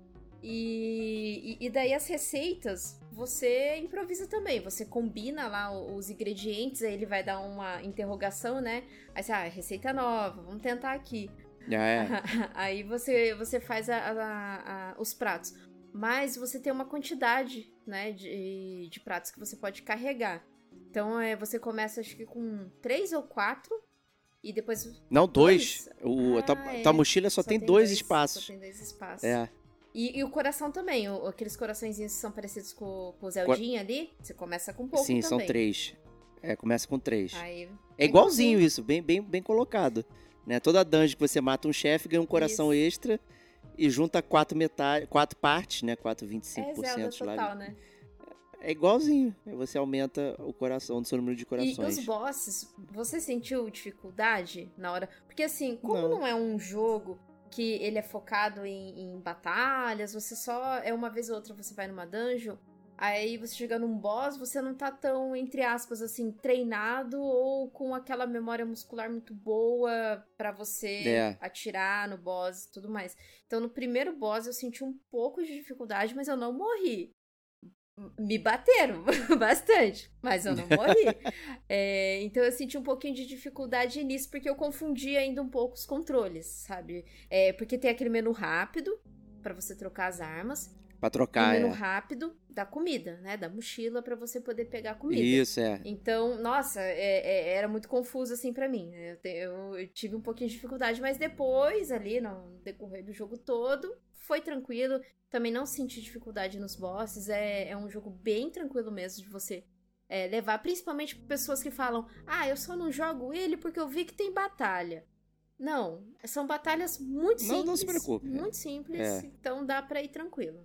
E, e, e daí as receitas você improvisa também. Você combina lá os ingredientes, aí ele vai dar uma interrogação, né? Aí você, ah, receita nova, vamos tentar aqui. Já é. Aí você, você faz a- a- a- os pratos. Mas você tem uma quantidade, né, de, de pratos que você pode carregar. Então, é, você começa, acho que com três ou quatro. E depois. Não, dois. Dois? O, a tua, Ah, é. tua mochila só, tem, dois, espaços. Só tem dois espaços. É. E, e o coração também. o- aqueles coraçõezinhos que são parecidos com, com o Zeldinha ali. Você começa com pouco Sim, também. são três. É, começa com três. Aí, É igualzinho isso, bem, bem, bem colocado. Né? Toda dungeon que você mata um chefe ganha um coração extra e junta quatro metade, quatro partes, né? Quatro, 25% é Zelda lá. total, né? É igualzinho. Você aumenta o coração do seu número de E corações. os bosses, você sentiu dificuldade na hora? Porque assim, como Não. não, é um jogo que ele é focado em, em batalhas, você só é uma vez ou outra você vai numa dungeon, aí você chega num boss, você não tá tão, entre aspas, assim, treinado ou com aquela memória muscular muito boa pra você É. atirar no boss e tudo mais. Então no primeiro boss eu senti um pouco de dificuldade, mas eu não morri. Me bateram bastante, mas eu não morri. É, então eu senti um pouquinho de dificuldade nisso, porque eu confundi ainda um pouco os controles, sabe? É, porque tem aquele menu rápido pra você trocar as armas, Pra trocar, menu é. rápido da comida, né? Da mochila pra você poder pegar comida. Isso, é. Então, nossa, é- é- era muito confuso assim pra mim. Eu, te- eu- eu tive um pouquinho de dificuldade, mas depois, ali no decorrer do jogo todo, foi tranquilo. Também não senti dificuldade nos bosses. É, é um jogo bem tranquilo mesmo de você é, levar, principalmente pessoas que falam: Ah, eu só não jogo ele porque eu vi que tem batalha. Não, são batalhas muito Não, simples. não se preocupe. Muito simples, É. então dá pra ir tranquilo.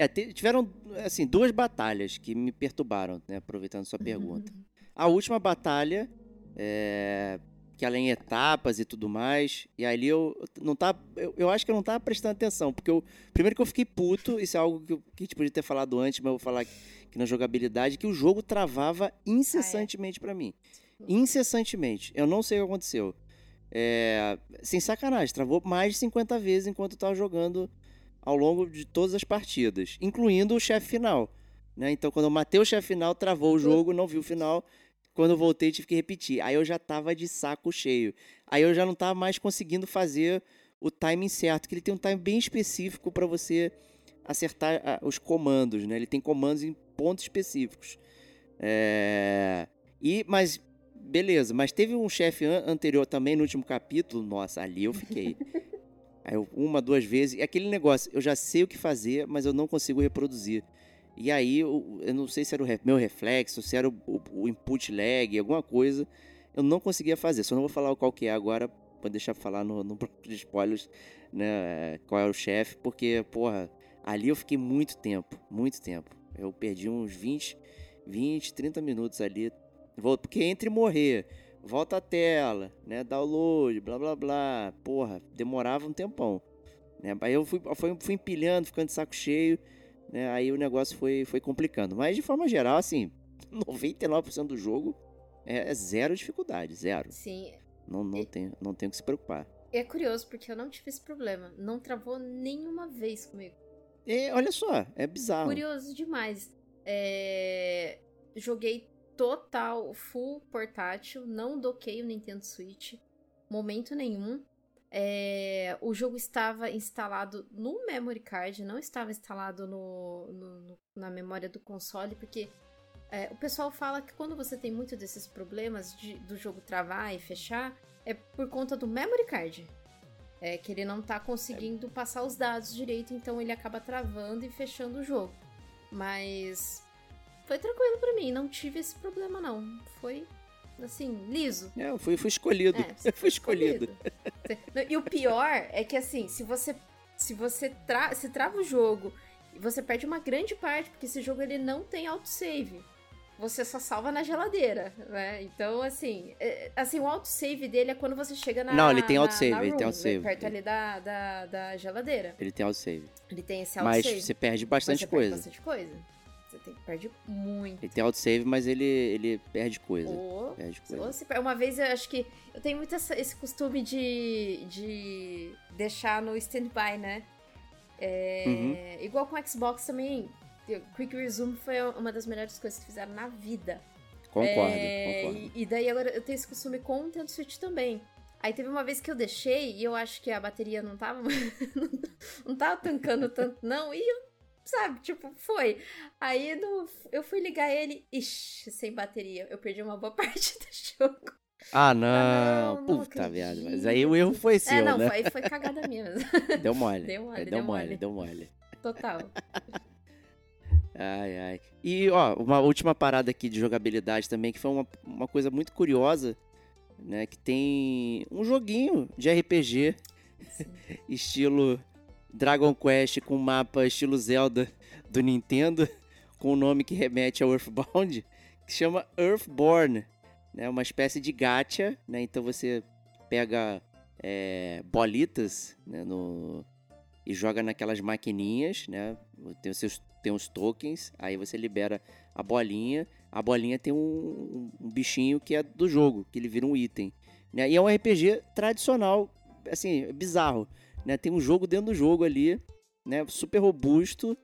É, tiveram, assim, duas batalhas que me perturbaram, né? Aproveitando sua pergunta. A última batalha, é, que ela é em etapas e tudo mais, e ali eu não tá, eu, eu acho que eu não tava prestando atenção, porque eu, primeiro que eu fiquei puto, isso é algo que, eu, que a gente podia ter falado antes, mas eu vou falar aqui, que na jogabilidade, que o jogo travava incessantemente pra mim. Incessantemente. Eu não sei o que aconteceu. É, sem sacanagem, travou mais de 50 vezes enquanto eu tava jogando ao longo de todas as partidas, incluindo o chefe final. Né? Então, quando eu matei o chefe final, travou o jogo, não vi o final. Quando eu voltei, tive que repetir. Aí eu já tava de saco cheio. Aí eu já não tava mais conseguindo fazer o timing certo, que ele tem um time bem específico para você acertar ah, os comandos, né? Ele tem comandos em pontos específicos. É, E, mas, beleza, mas teve um chefe an anterior também no último capítulo, nossa, ali eu fiquei. Aí eu, uma, duas vezes, aquele negócio, eu já sei o que fazer, mas eu não consigo reproduzir. E aí, eu, eu não sei se era o meu reflexo, se era o, o, o, input lag, alguma coisa, eu não conseguia fazer. Só não vou falar qual que é agora, pra deixar falar no, no de spoilers, né, qual é o chefe, porque, porra, ali eu fiquei muito tempo, muito tempo. Eu perdi uns 20, 20, 30 minutos ali. Porque entre morrer, volta a tela, né, download, blá blá blá, porra, demorava um tempão. Né? Aí eu fui, fui, fui empilhando, ficando de saco cheio né? Aí o negócio foi, foi complicando. Mas de forma geral, assim, 99% do jogo é, é, zero dificuldade, zero. Sim. Não, não, e... tem, não tem que se preocupar. É curioso, porque eu não tive esse problema. Não travou nenhuma vez comigo. É, olha só, é bizarro. Curioso demais. É... Joguei total, full portátil, não doquei o Nintendo Switch. Momento nenhum. É, o jogo estava instalado no memory card, não estava instalado no, no, no na memória do console, porque é, o pessoal fala que quando você tem muito desses problemas de, do jogo travar e fechar, é por conta do memory card. É que ele não está conseguindo passar os dados direito, então ele acaba travando e fechando o jogo. Mas foi tranquilo para mim, não tive esse problema não. Foi assim, liso. É, eu fui, fui escolhido. É, eu fui escolhido. escolhido. E o pior é que assim, se você se você tra se trava o jogo você perde uma grande parte, porque esse jogo ele não tem autosave. Você só salva na geladeira, né? Então, assim, é, assim, o autosave dele é quando você chega na. Não, ele tem autosave, ele tem autosave. Perto ali da, da, da geladeira. Ele tem autosave. Ele tem esse autosave. Mas você perde bastante você coisa. Perde bastante coisa. Você tem, perde muito. Ele tem autosave, mas ele, ele perde coisa. Oh, perde coisa. Uma vez eu acho que. Eu tenho muito essa, esse costume de, de deixar no standby, né? É, uhum. Igual com o Xbox também. Quick Resume foi uma das melhores coisas que fizeram na vida. Concordo, é, concordo. E, e, daí agora eu tenho esse costume com o Nintendo Switch também. Aí teve uma vez que eu deixei e eu acho que a bateria não tava. não tava tancando tanto, não. E eu sabe? Tipo, foi. Aí no, eu fui ligar ele, ixi, sem bateria. Eu perdi uma boa parte do jogo. Ah, não. Ah, não Puta merda. Mas aí o erro foi seu, é, não, né? Foi, foi cagada minha mesmo. Deu mole. Deu mole, deu, deu mole, mole. Deu mole. Total. Ai, ai. E, ó, uma última parada aqui de jogabilidade também, que foi uma, uma coisa muito curiosa, né? Que tem um joguinho de RPG, estilo Dragon Quest com mapa estilo Zelda do Nintendo, com o um nome que remete ao Earthbound, que chama Earthborn, né? Uma espécie de gacha, né? Então você pega é, bolitas né? no, e joga naquelas maquininhas, né? Tem os seus tem os tokens, aí você libera a bolinha, a bolinha tem um, um, bichinho que é do jogo, que ele vira um item, né? E é um RPG tradicional, assim, bizarro né? Tem um jogo dentro do jogo ali, né? Super robusto.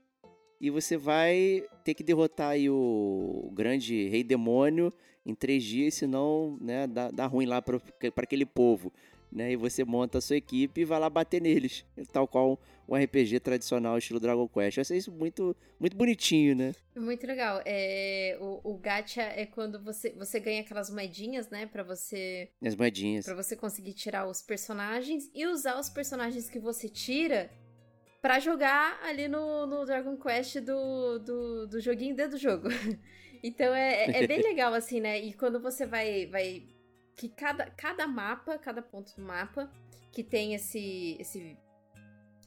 E você vai ter que derrotar aí o grande rei demônio em três dias, senão né, dá, dá ruim lá para aquele povo. Né? E você monta a sua equipe e vai lá bater neles, tal qual um RPG tradicional estilo Dragon Quest. Eu achei isso muito, muito bonitinho, né? Muito legal. É, o, o gacha é quando você, você ganha aquelas moedinhas, né? Pra você. As moedinhas. Pra você conseguir tirar os personagens e usar os personagens que você tira para jogar ali no, no Dragon Quest do, do, do joguinho dentro do jogo. então é, é, é bem legal, assim, né? E quando você vai. vai que cada, cada mapa, cada ponto do mapa, que tem esse, esse,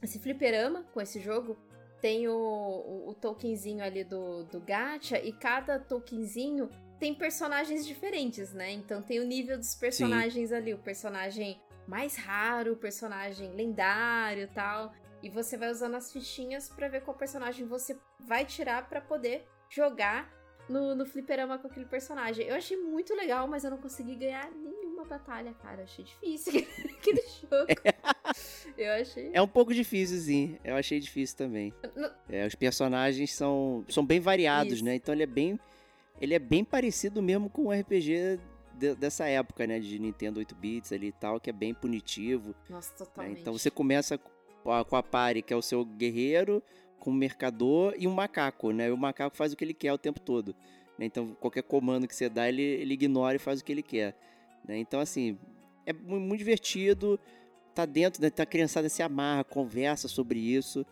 esse fliperama com esse jogo, tem o, o, o tokenzinho ali do, do gacha, e cada tokenzinho tem personagens diferentes, né? Então tem o nível dos personagens Sim. ali, o personagem mais raro, o personagem lendário e tal. E você vai usando as fichinhas para ver qual personagem você vai tirar para poder jogar no, no fliperama com aquele personagem. Eu achei muito legal, mas eu não consegui ganhar nenhuma batalha, cara. Eu achei difícil aquele jogo. eu achei. É um pouco difícil, sim. Eu achei difícil também. É, os personagens são, são bem variados, Isso. né? Então ele é bem. Ele é bem parecido mesmo com o RPG de, dessa época, né? De Nintendo 8 bits ali e tal, que é bem punitivo. Nossa, totalmente. Né? Então você começa com a, com a pare, que é o seu guerreiro, com o mercador e um macaco, né? E o macaco faz o que ele quer o tempo todo. Né? Então, qualquer comando que você dá, ele, ele ignora e faz o que ele quer. Né? Então, assim, é muito divertido. Tá dentro, né? Tá a criançada se amarra, conversa sobre isso,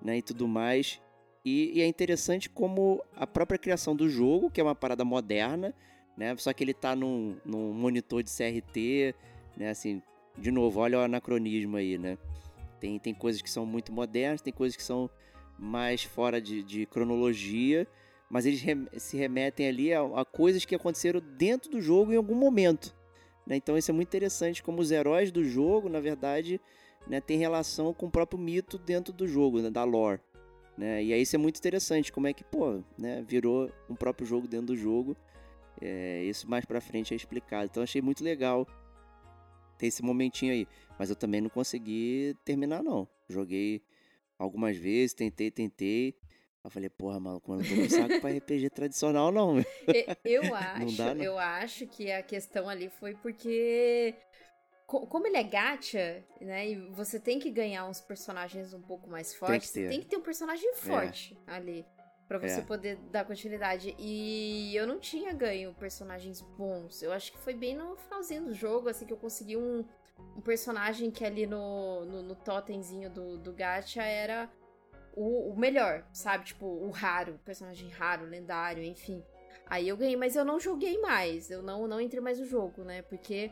né? E tudo mais. E, e, é interessante como a própria criação do jogo, que é uma parada moderna, né? Só que ele tá num, num monitor de CRT, né? Assim, de novo, olha o anacronismo aí, né? Tem, tem coisas que são muito modernas, tem coisas que são mais fora de, de cronologia, mas eles rem se remetem ali a, a, coisas que aconteceram dentro do jogo em algum momento. Né? Então isso é muito interessante, como os heróis do jogo, na verdade, né, tem relação com o próprio mito dentro do jogo, né, da lore. Né? E aí isso é muito interessante, como é que, pô, né, virou um próprio jogo dentro do jogo. É, isso mais pra frente é explicado. Então achei muito legal ter esse momentinho aí. Mas eu também não consegui terminar, não. Joguei algumas vezes, tentei, tentei. Eu falei, porra, maluco, eu não tô no saco pra RPG tradicional, não. Eu acho, dá, eu acho que a questão ali foi porque. Como ele é gacha, né? E você tem que ganhar uns personagens um pouco mais fortes, tem que ter, tem que ter um personagem é. forte é. ali para você é. poder dar continuidade. E eu não tinha ganho personagens bons. Eu acho que foi bem no finalzinho do jogo, assim, que eu consegui um, um personagem que ali no, no, no totemzinho do, do gacha era o, o melhor, sabe? Tipo, o raro, personagem raro, lendário, enfim. Aí eu ganhei, mas eu não joguei mais. Eu não, não entrei mais no jogo, né? Porque,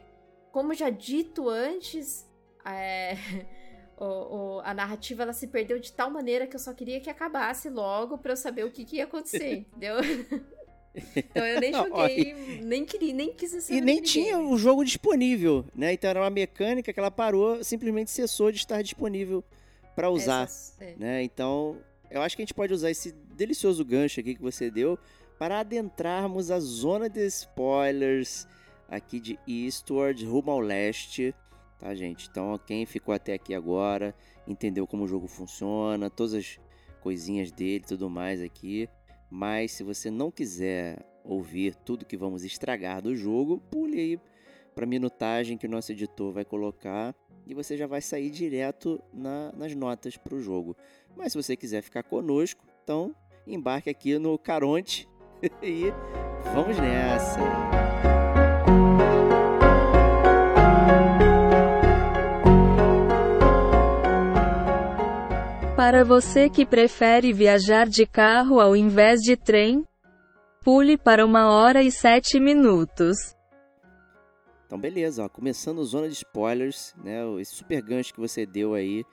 como já dito antes, é... o, o, a narrativa ela se perdeu de tal maneira que eu só queria que acabasse logo para eu saber o que, que ia acontecer, entendeu? Então eu nem joguei, nem queria, nem quis assistir. E nem tinha o jogo disponível, né? Então era uma mecânica que ela parou, simplesmente cessou de estar disponível para usar, Essa, é. né? Então, eu acho que a gente pode usar esse delicioso gancho aqui que você deu para adentrarmos a zona de spoilers aqui de Eastward, rumo ao leste tá, gente? Então, quem ficou até aqui agora, entendeu como o jogo funciona, todas as coisinhas dele, tudo mais aqui. Mas se você não quiser ouvir tudo que vamos estragar do jogo, pule aí para a minutagem que o nosso editor vai colocar e você já vai sair direto na, nas notas para o jogo. Mas se você quiser ficar conosco, então embarque aqui no Caronte e vamos nessa! Para você que prefere viajar de carro ao invés de trem, pule para uma hora e sete minutos. Então, beleza, ó, começando zona de spoilers, né? Esse super gancho que você deu aí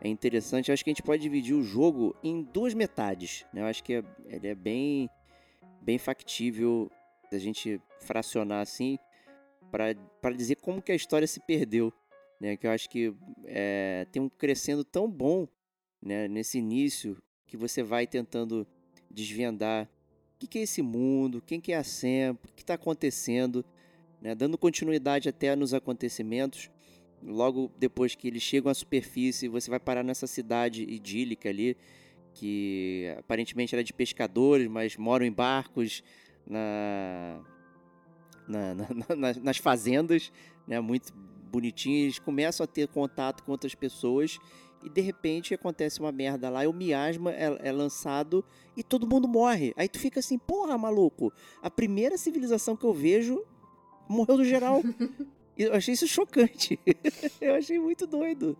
é interessante. Eu acho que a gente pode dividir o jogo em duas metades, né? Eu acho que é, ele é bem, bem factível a gente fracionar assim para dizer como que a história se perdeu, né? Que eu acho que é, tem um crescendo tão bom né, nesse início que você vai tentando desvendar o que, é esse mundo, quem que é a Sam, o que está acontecendo, né, dando continuidade até nos acontecimentos. Logo depois que eles chegam à superfície, você vai parar nessa cidade idílica ali, que aparentemente era de pescadores, mas moram em barcos na, na, na, nas fazendas, né, muito bonitinhos. Eles começam a ter contato com outras pessoas e de repente acontece uma merda lá, e o miasma é, é, lançado e todo mundo morre. Aí tu fica assim, porra, maluco, a primeira civilização que eu vejo morreu do geral. eu achei isso chocante. eu achei muito doido.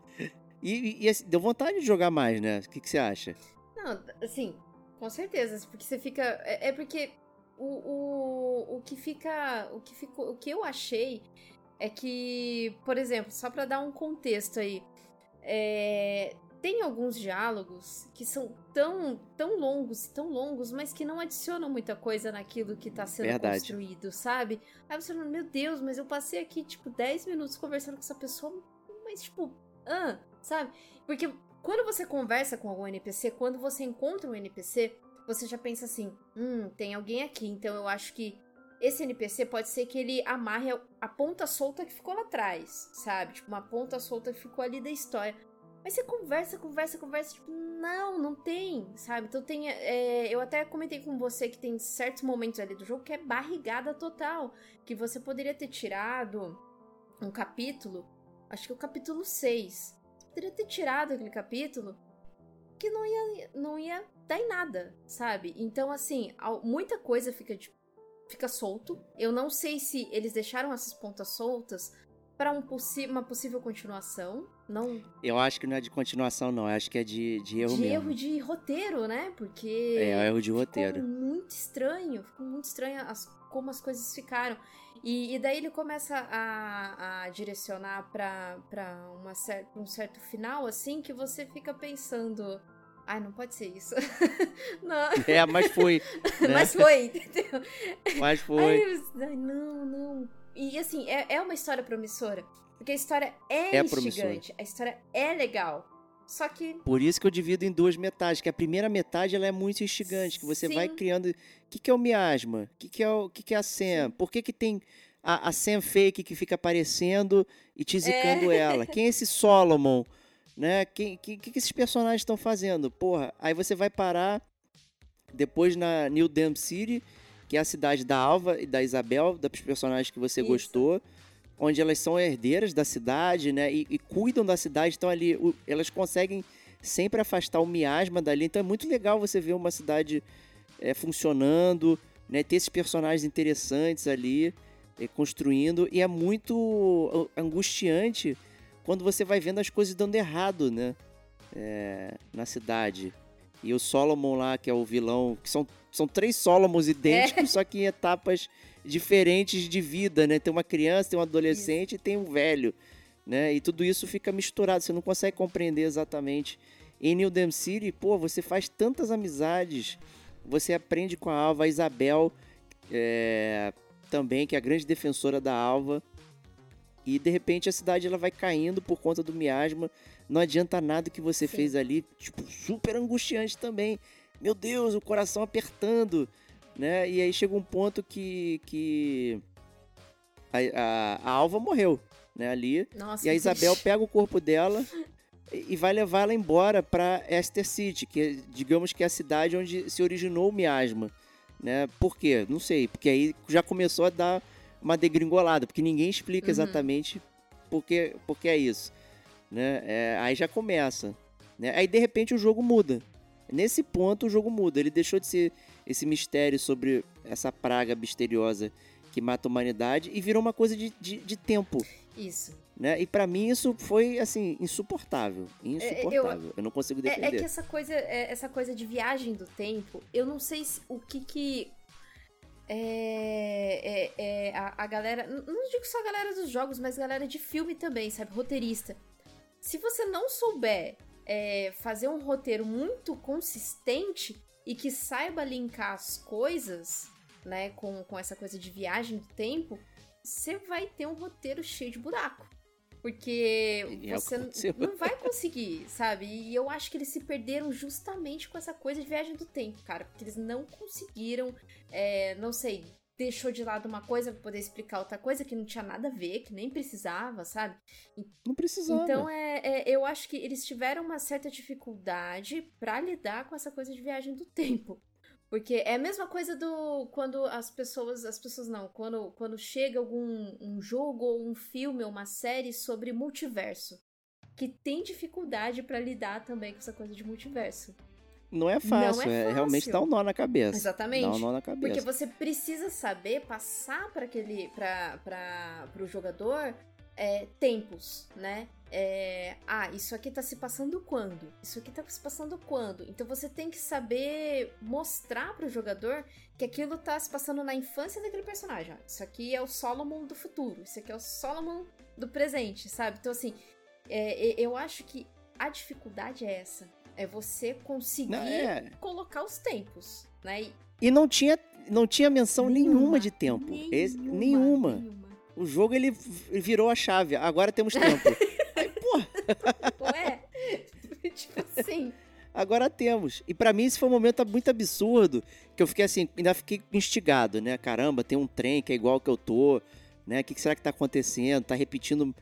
E, e, assim, deu vontade de jogar mais, né? O que, que, você acha? Não, assim, com certeza, porque você fica. É, é porque o, o, o que fica. O que ficou. O que eu achei é que, por exemplo, só para dar um contexto aí. É, tem alguns diálogos que são tão, tão longos, tão longos, mas que não adicionam muita coisa naquilo que tá sendo Verdade. construído, sabe? Aí você fala, meu Deus, mas eu passei aqui, tipo, 10 minutos conversando com essa pessoa, mas, tipo, ah, sabe? Porque quando você conversa com algum NPC, quando você encontra um NPC, você já pensa assim, hum, tem alguém aqui, então eu acho que esse NPC pode ser que ele amarre a ponta solta que ficou lá atrás, sabe? Tipo, uma ponta solta que ficou ali da história. Mas você conversa, conversa, conversa, tipo, não, não tem, sabe? Então tem. É, eu até comentei com você que tem certos momentos ali do jogo que é barrigada total. Que você poderia ter tirado um capítulo, acho que o capítulo 6. Você poderia ter tirado aquele capítulo que não ia, não ia dar em nada, sabe? Então, assim, muita coisa fica de fica solto. Eu não sei se eles deixaram essas pontas soltas para um uma possível continuação. Não. Eu acho que não é de continuação, não. Eu acho que é de, de erro de mesmo. erro de roteiro, né? Porque. É, é erro de roteiro. Ficou muito estranho. Ficou muito estranho as, como as coisas ficaram. E, e daí ele começa a, a direcionar para um certo final, assim, que você fica pensando. Ai, não pode ser isso. não. É, mas foi. Né? mas foi, entendeu? Mas foi. Ai, não, não e assim, é, é uma história promissora. Porque a história é, é instigante, a história é legal. Só que. Por isso que eu divido em duas metades, que a primeira metade ela é muito instigante, que você Sim. vai criando. O que, que é o miasma? O que, que, é, o que, que é a Sam? Por que, que tem a, a Sam fake que fica aparecendo e te zicando é. ela? Quem é esse Solomon? Né? O que, que, que esses personagens estão fazendo? Porra, aí você vai parar depois na New Dam City que é a cidade da Alva e da Isabel, dos personagens que você Isso. gostou, onde elas são herdeiras da cidade, né? E, e cuidam da cidade, então ali o, elas conseguem sempre afastar o miasma dali. Então é muito legal você ver uma cidade é, funcionando, né? Ter esses personagens interessantes ali é, construindo e é muito angustiante quando você vai vendo as coisas dando errado, né? É, na cidade. E o Solomon lá, que é o vilão, que são são três Solomons idênticos, é. só que em etapas diferentes de vida, né? Tem uma criança, tem um adolescente isso. e tem um velho, né? E tudo isso fica misturado, você não consegue compreender exatamente. Em New Dam City, pô, você faz tantas amizades, você aprende com a Alva, a Isabel é, também, que é a grande defensora da Alva. E de repente a cidade ela vai caindo por conta do miasma. Não adianta nada que você Sim. fez ali, tipo, super angustiante também meu Deus, o coração apertando, né? E aí chega um ponto que, que a, a, a Alva morreu, né, ali. Nossa, e a Isabel pega o corpo dela e vai levar ela embora para Esther City, que é, digamos que é a cidade onde se originou o miasma, né? Por quê? Não sei, porque aí já começou a dar uma degringolada, porque ninguém explica uhum. exatamente por que, por que é isso, né? É, aí já começa, né? Aí de repente o jogo muda, Nesse ponto o jogo muda. Ele deixou de ser esse mistério sobre essa praga misteriosa que mata a humanidade e virou uma coisa de, de, de tempo. Isso. Né? E para mim isso foi assim insuportável, insuportável. É, eu, eu, não consigo defender. É, é, que essa coisa, é, essa coisa de viagem do tempo, eu não sei se, o que que é, é, é a, a, galera, não digo só a galera dos jogos, mas a galera de filme também, sabe, roteirista. Se você não souber é, fazer um roteiro muito consistente e que saiba linkar as coisas, né, com, com essa coisa de viagem do tempo, você vai ter um roteiro cheio de buraco. Porque e é você não vai conseguir, sabe? E eu acho que eles se perderam justamente com essa coisa de viagem do tempo, cara. Porque eles não conseguiram, é, não sei, deixou de lado uma coisa para poder explicar outra coisa que não tinha nada a ver, que nem precisava, sabe? Não precisava. Então é, é eu acho que eles tiveram uma certa dificuldade para lidar com essa coisa de viagem do tempo. Porque é a mesma coisa do quando as pessoas, as pessoas não, quando, quando chega algum um jogo ou um filme ou uma série sobre multiverso, que tem dificuldade para lidar também com essa coisa de multiverso não é fácil, não é, é realmente dá um nó na cabeça. Exatamente. Dá um nó na cabeça. Porque você precisa saber passar para aquele para o jogador é, tempos, né? É, ah, isso aqui tá se passando quando? Isso aqui tá se passando quando? Então você tem que saber mostrar para o jogador que aquilo tá se passando na infância daquele personagem. Isso aqui é o Solomon do futuro, isso aqui é o Solomon do presente, sabe? Então assim, é, eu acho que a dificuldade é essa é você conseguir não, é. colocar os tempos, né? E, e não tinha, não tinha menção nenhuma, nenhuma de tempo. Nenhuma, Esse, nenhuma. nenhuma. O jogo ele virou a chave. Agora temos tempo. Aí, pô. Ué? tipo assim. Agora temos. E para mim esse foi um momento muito absurdo, que eu fiquei assim, ainda fiquei instigado, né? Caramba, tem um trem que é igual que eu tô, né? O que será que tá acontecendo? Tá repetindo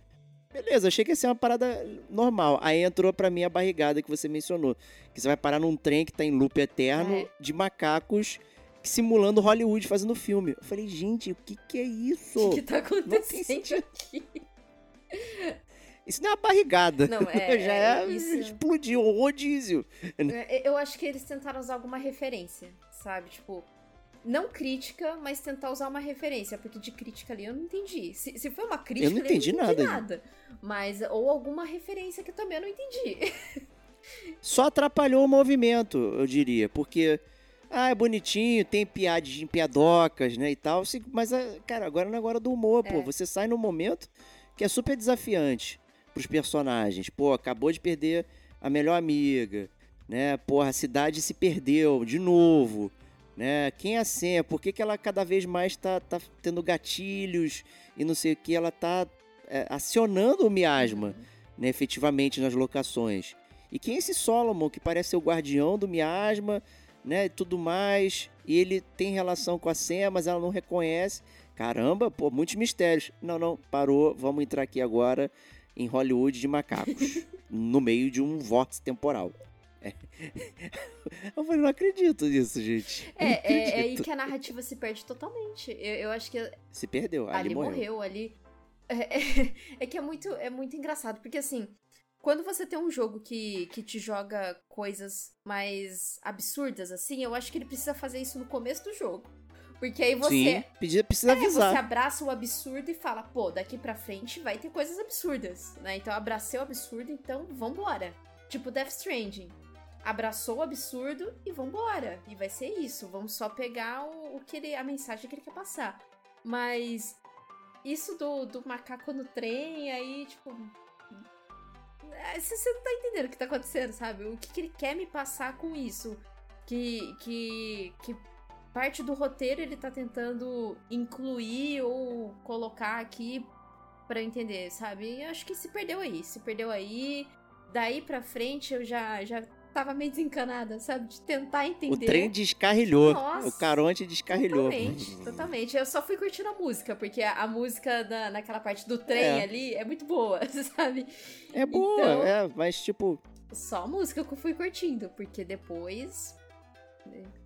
Beleza, achei que ia ser uma parada normal. Aí entrou pra mim a barrigada que você mencionou. Que você vai parar num trem que tá em loop eterno é. de macacos simulando Hollywood fazendo filme. Eu falei, gente, o que que é isso? O que, que tá acontecendo aqui? Isso não é uma barrigada. Não, é. Já é, é isso... explodiu, o rodízio. É, eu acho que eles tentaram usar alguma referência, sabe? Tipo, não crítica, mas tentar usar uma referência, porque de crítica ali eu não entendi. Se, se foi uma crítica, Eu não entendi eu não entendi nada. nada. Mas, ou alguma referência que também eu não entendi. Só atrapalhou o movimento, eu diria, porque ah, é bonitinho, tem piadinhas, piadocas, né, e tal, mas ah, cara, agora não é agora do humor, pô, É. você sai num momento que é super desafiante pros personagens. Pô, acabou de perder a melhor amiga, né? Porra, a cidade se perdeu de novo, né? Quem é a Sam? Por que, que ela cada vez mais tá, tá tendo gatilhos e não sei o que? Ela tá é, acionando o miasma, né, efetivamente nas locações. E quem é esse Solomon que parece ser o guardião do miasma, né, e tudo mais, e ele tem relação com a Sam, mas ela não reconhece. Caramba, pô, muitos mistérios. Não, não, parou, vamos entrar aqui agora em Hollywood de macacos, no meio de um vórtice temporal. É. Eu falei, não acredito nisso, gente. É, é, é aí que a narrativa se perde totalmente. Eu, eu acho que Se perdeu, ali, ali morreu. morreu, ali. É, é- é que é muito, é muito engraçado, porque assim, quando você tem um jogo que, que te joga coisas mais absurdas, assim, eu acho que ele precisa fazer isso no começo do jogo. Porque aí você. Sim, precisa, precisa É, você avisar. abraça o absurdo e fala, pô, daqui pra frente vai ter coisas absurdas, né? Então abracei o absurdo, então vambora. Tipo Death Stranding. Abraçou o absurdo e vambora. E vai ser isso. Vamos só pegar o, o que ele, a mensagem que ele quer passar. Mas isso do, do macaco no trem, aí, tipo. É, Você não tá entendendo o que tá acontecendo, sabe? O que, que ele quer me passar com isso? Que, que, que parte do roteiro ele tá tentando incluir ou colocar aqui eu entender, sabe? Eu acho que se perdeu aí, se perdeu aí. Daí pra frente eu já, já tava meio desencanada, sabe? De tentar O entender. trem descarrilhou. Nossa, o Caronte descarrilhou. Totalmente, totalmente. Eu só fui curtindo a música, porque a, a música da, naquela parte do trem É. ali é muito boa, sabe? É boa, Então- é, mas tipo. Só a música que eu fui curtindo, porque depois.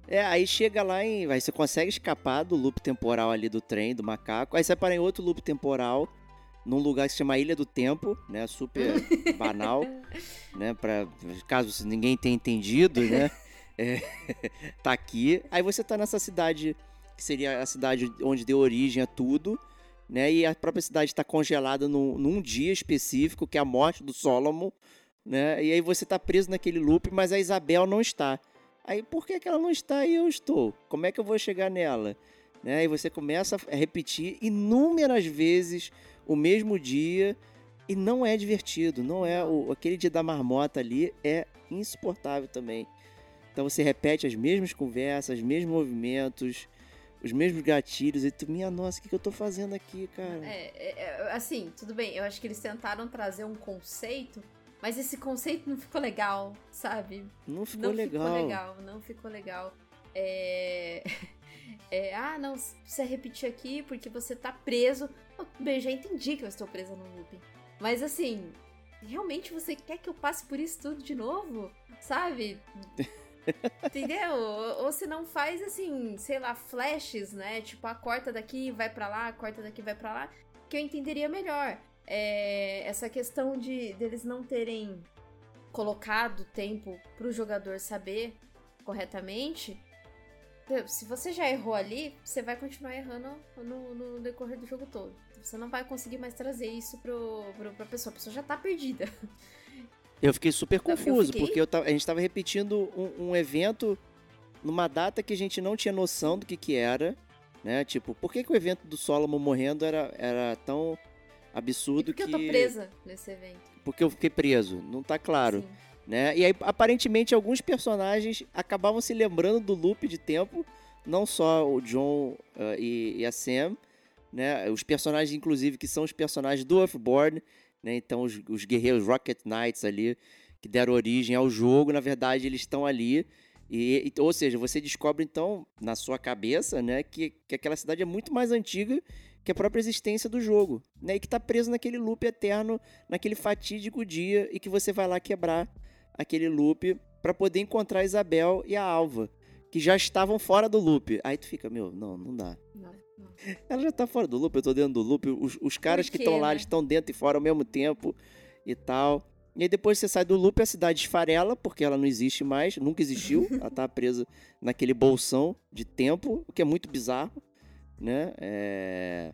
É, aí chega lá em. Aí você consegue escapar do loop temporal ali do trem, do macaco. Aí você para em outro loop temporal, num lugar que se chama Ilha do Tempo, né? Super banal, né? Pra, caso ninguém tenha entendido, né? É, tá aqui. Aí você tá nessa cidade, que seria a cidade onde deu origem a tudo, né? E a própria cidade está congelada num, num dia específico, que é a morte do Solomon, né? E aí você tá preso naquele loop, mas a Isabel não está. Aí por que, que ela não está e eu estou? Como é que eu vou chegar nela? Né? E você começa a repetir inúmeras vezes o mesmo dia e não é divertido, não é o, aquele dia da marmota ali é insuportável também. Então você repete as mesmas conversas, os mesmos movimentos, os mesmos gatilhos e tu, minha nossa, o que, que eu tô fazendo aqui, cara? É, é, é, assim, tudo bem. Eu acho que eles tentaram trazer um conceito, mas esse conceito não ficou legal, sabe? Não ficou não legal. ficou legal, não ficou legal. É... é, ah, não, precisa repetir aqui porque você tá preso. Bem, já entendi que eu estou presa no loop. Mas assim, realmente você quer que eu passe por isso tudo de novo? Sabe? Entendeu? Ou, ou se não faz assim, sei lá, flashes, né? Tipo, a corta daqui vai pra lá, a corta daqui vai pra lá, que eu entenderia melhor. É, essa questão de deles não terem colocado tempo pro jogador saber corretamente. Se você já errou ali, você vai continuar errando no, no decorrer do jogo todo. Você não vai conseguir mais trazer isso pro, pro, pra pessoa. A pessoa já tá perdida. Eu fiquei super eu confuso, fiquei- porque eu tava- a gente tava repetindo um, um evento numa data que a gente não tinha noção do que que era, né? Tipo, por que, que o evento do Solomon morrendo era, era tão E absurdo porque que... eu tô presa nesse evento. Porque eu fiquei preso, não tá claro. Sim. Né? E aí, aparentemente, alguns personagens acabavam se lembrando do loop de tempo, não só o John ah, e, e a Sam, né? Os personagens, inclusive, que são os personagens do Earthborn, né? Então, os, os guerreiros Rocket Knights ali, que deram origem ao jogo, na verdade, eles estão ali. E, e- ou seja, você descobre, então, na sua cabeça, né, que, que aquela cidade é muito mais antiga que a própria existência do jogo, né? E que tá preso naquele loop eterno, naquele fatídico dia, e que você vai lá quebrar aquele loop para poder encontrar a Isabel e a Alva, que já estavam fora do loop. Aí tu fica, meu, não, não dá. Não, não. Ela já tá fora do loop, eu tô dentro do loop, os, os caras que estão lá né? estão dentro e fora ao mesmo tempo e tal. E aí depois você sai do loop, a cidade esfarela, porque ela não existe mais, nunca existiu. ela tá presa naquele bolsão de tempo, o que é muito bizarro, né? É...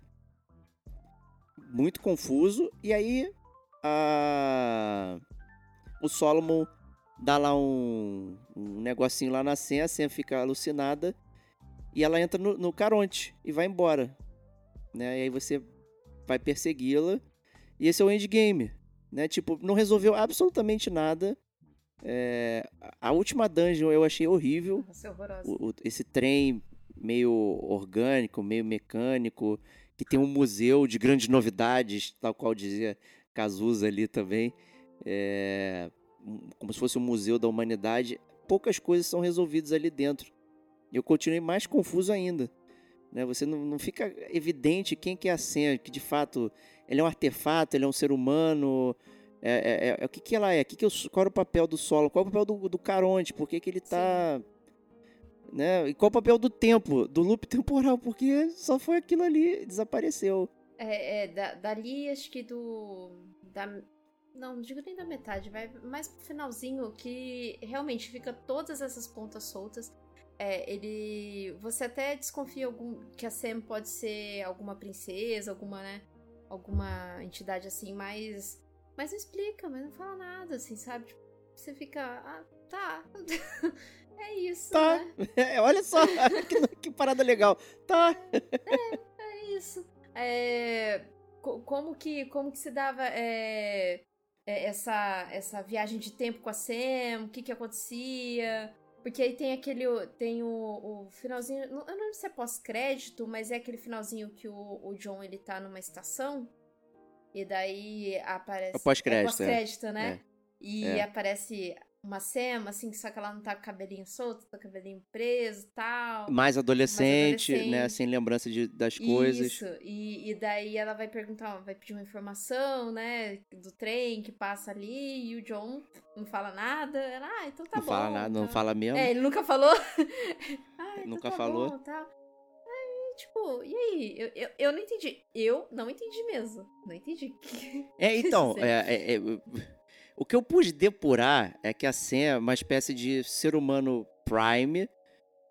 Muito confuso. E aí a... o Solomon dá lá um, um negocinho lá na senha, a senha fica alucinada e ela entra no, no Caronte e vai embora. Né? E aí você vai persegui-la. E esse é o endgame né? Tipo, não resolveu absolutamente nada. É, a última dungeon eu achei horrível. Nossa, o, o, esse trem meio orgânico, meio mecânico, que tem um museu de grandes novidades, tal qual dizia Cazuza ali também. É, como se fosse um museu da humanidade. Poucas coisas são resolvidas ali dentro. Eu continuei mais confuso ainda. Né? Você não, não fica evidente quem que é a Sam, que de fato ele é um artefato, ele é um ser humano. É, é, é, é o que, que ela é? Que que eu, qual é o papel do solo? Qual é o papel do, do Caronte? Por que, que ele está Né? E qual é o papel do tempo, do loop temporal? Porque só foi aquilo ali, desapareceu. É, é da, dali acho que do. Da, não, não digo nem da metade, vai mais pro finalzinho que realmente fica todas essas pontas soltas. É, ele. Você até desconfia algum, que a Sam pode ser alguma princesa, alguma, né? alguma entidade assim, mas. Mas não explica, mas não fala nada, assim, sabe? Tipo, você fica. Ah, tá. é isso. Tá. Né? É, olha só, que, que, parada legal. Tá. É, é isso. É, como, que, como que se dava é, essa, essa viagem de tempo com a Sam? O que que acontecia? Porque aí tem aquele. Tem o, o finalzinho. Eu não lembro se é pós-crédito, mas é aquele finalzinho que o, o John ele tá numa estação. E daí aparece. É pós-crédito. É pós-crédito, é. né? É. E é. aparece uma Sema, assim, só que ela não tá com o cabelinho solto, tá com o cabelinho preso e tal. Mais adolescente, mais adolescente, né? Sem lembrança de, das coisas. Isso, e, e daí ela vai perguntar, vai pedir uma informação, né? Do trem que passa ali, e o John não fala nada. Ela, ah, então tá não bom. Não fala nada, tá. não fala mesmo. É, ele nunca falou. ah, então nunca tá falou. Bom, tá. Aí, tipo, e aí? Eu, eu, eu não entendi. Eu não entendi mesmo. Não entendi. É, então, é, é, é o que eu pude depurar é que a Sam é uma espécie de ser humano prime,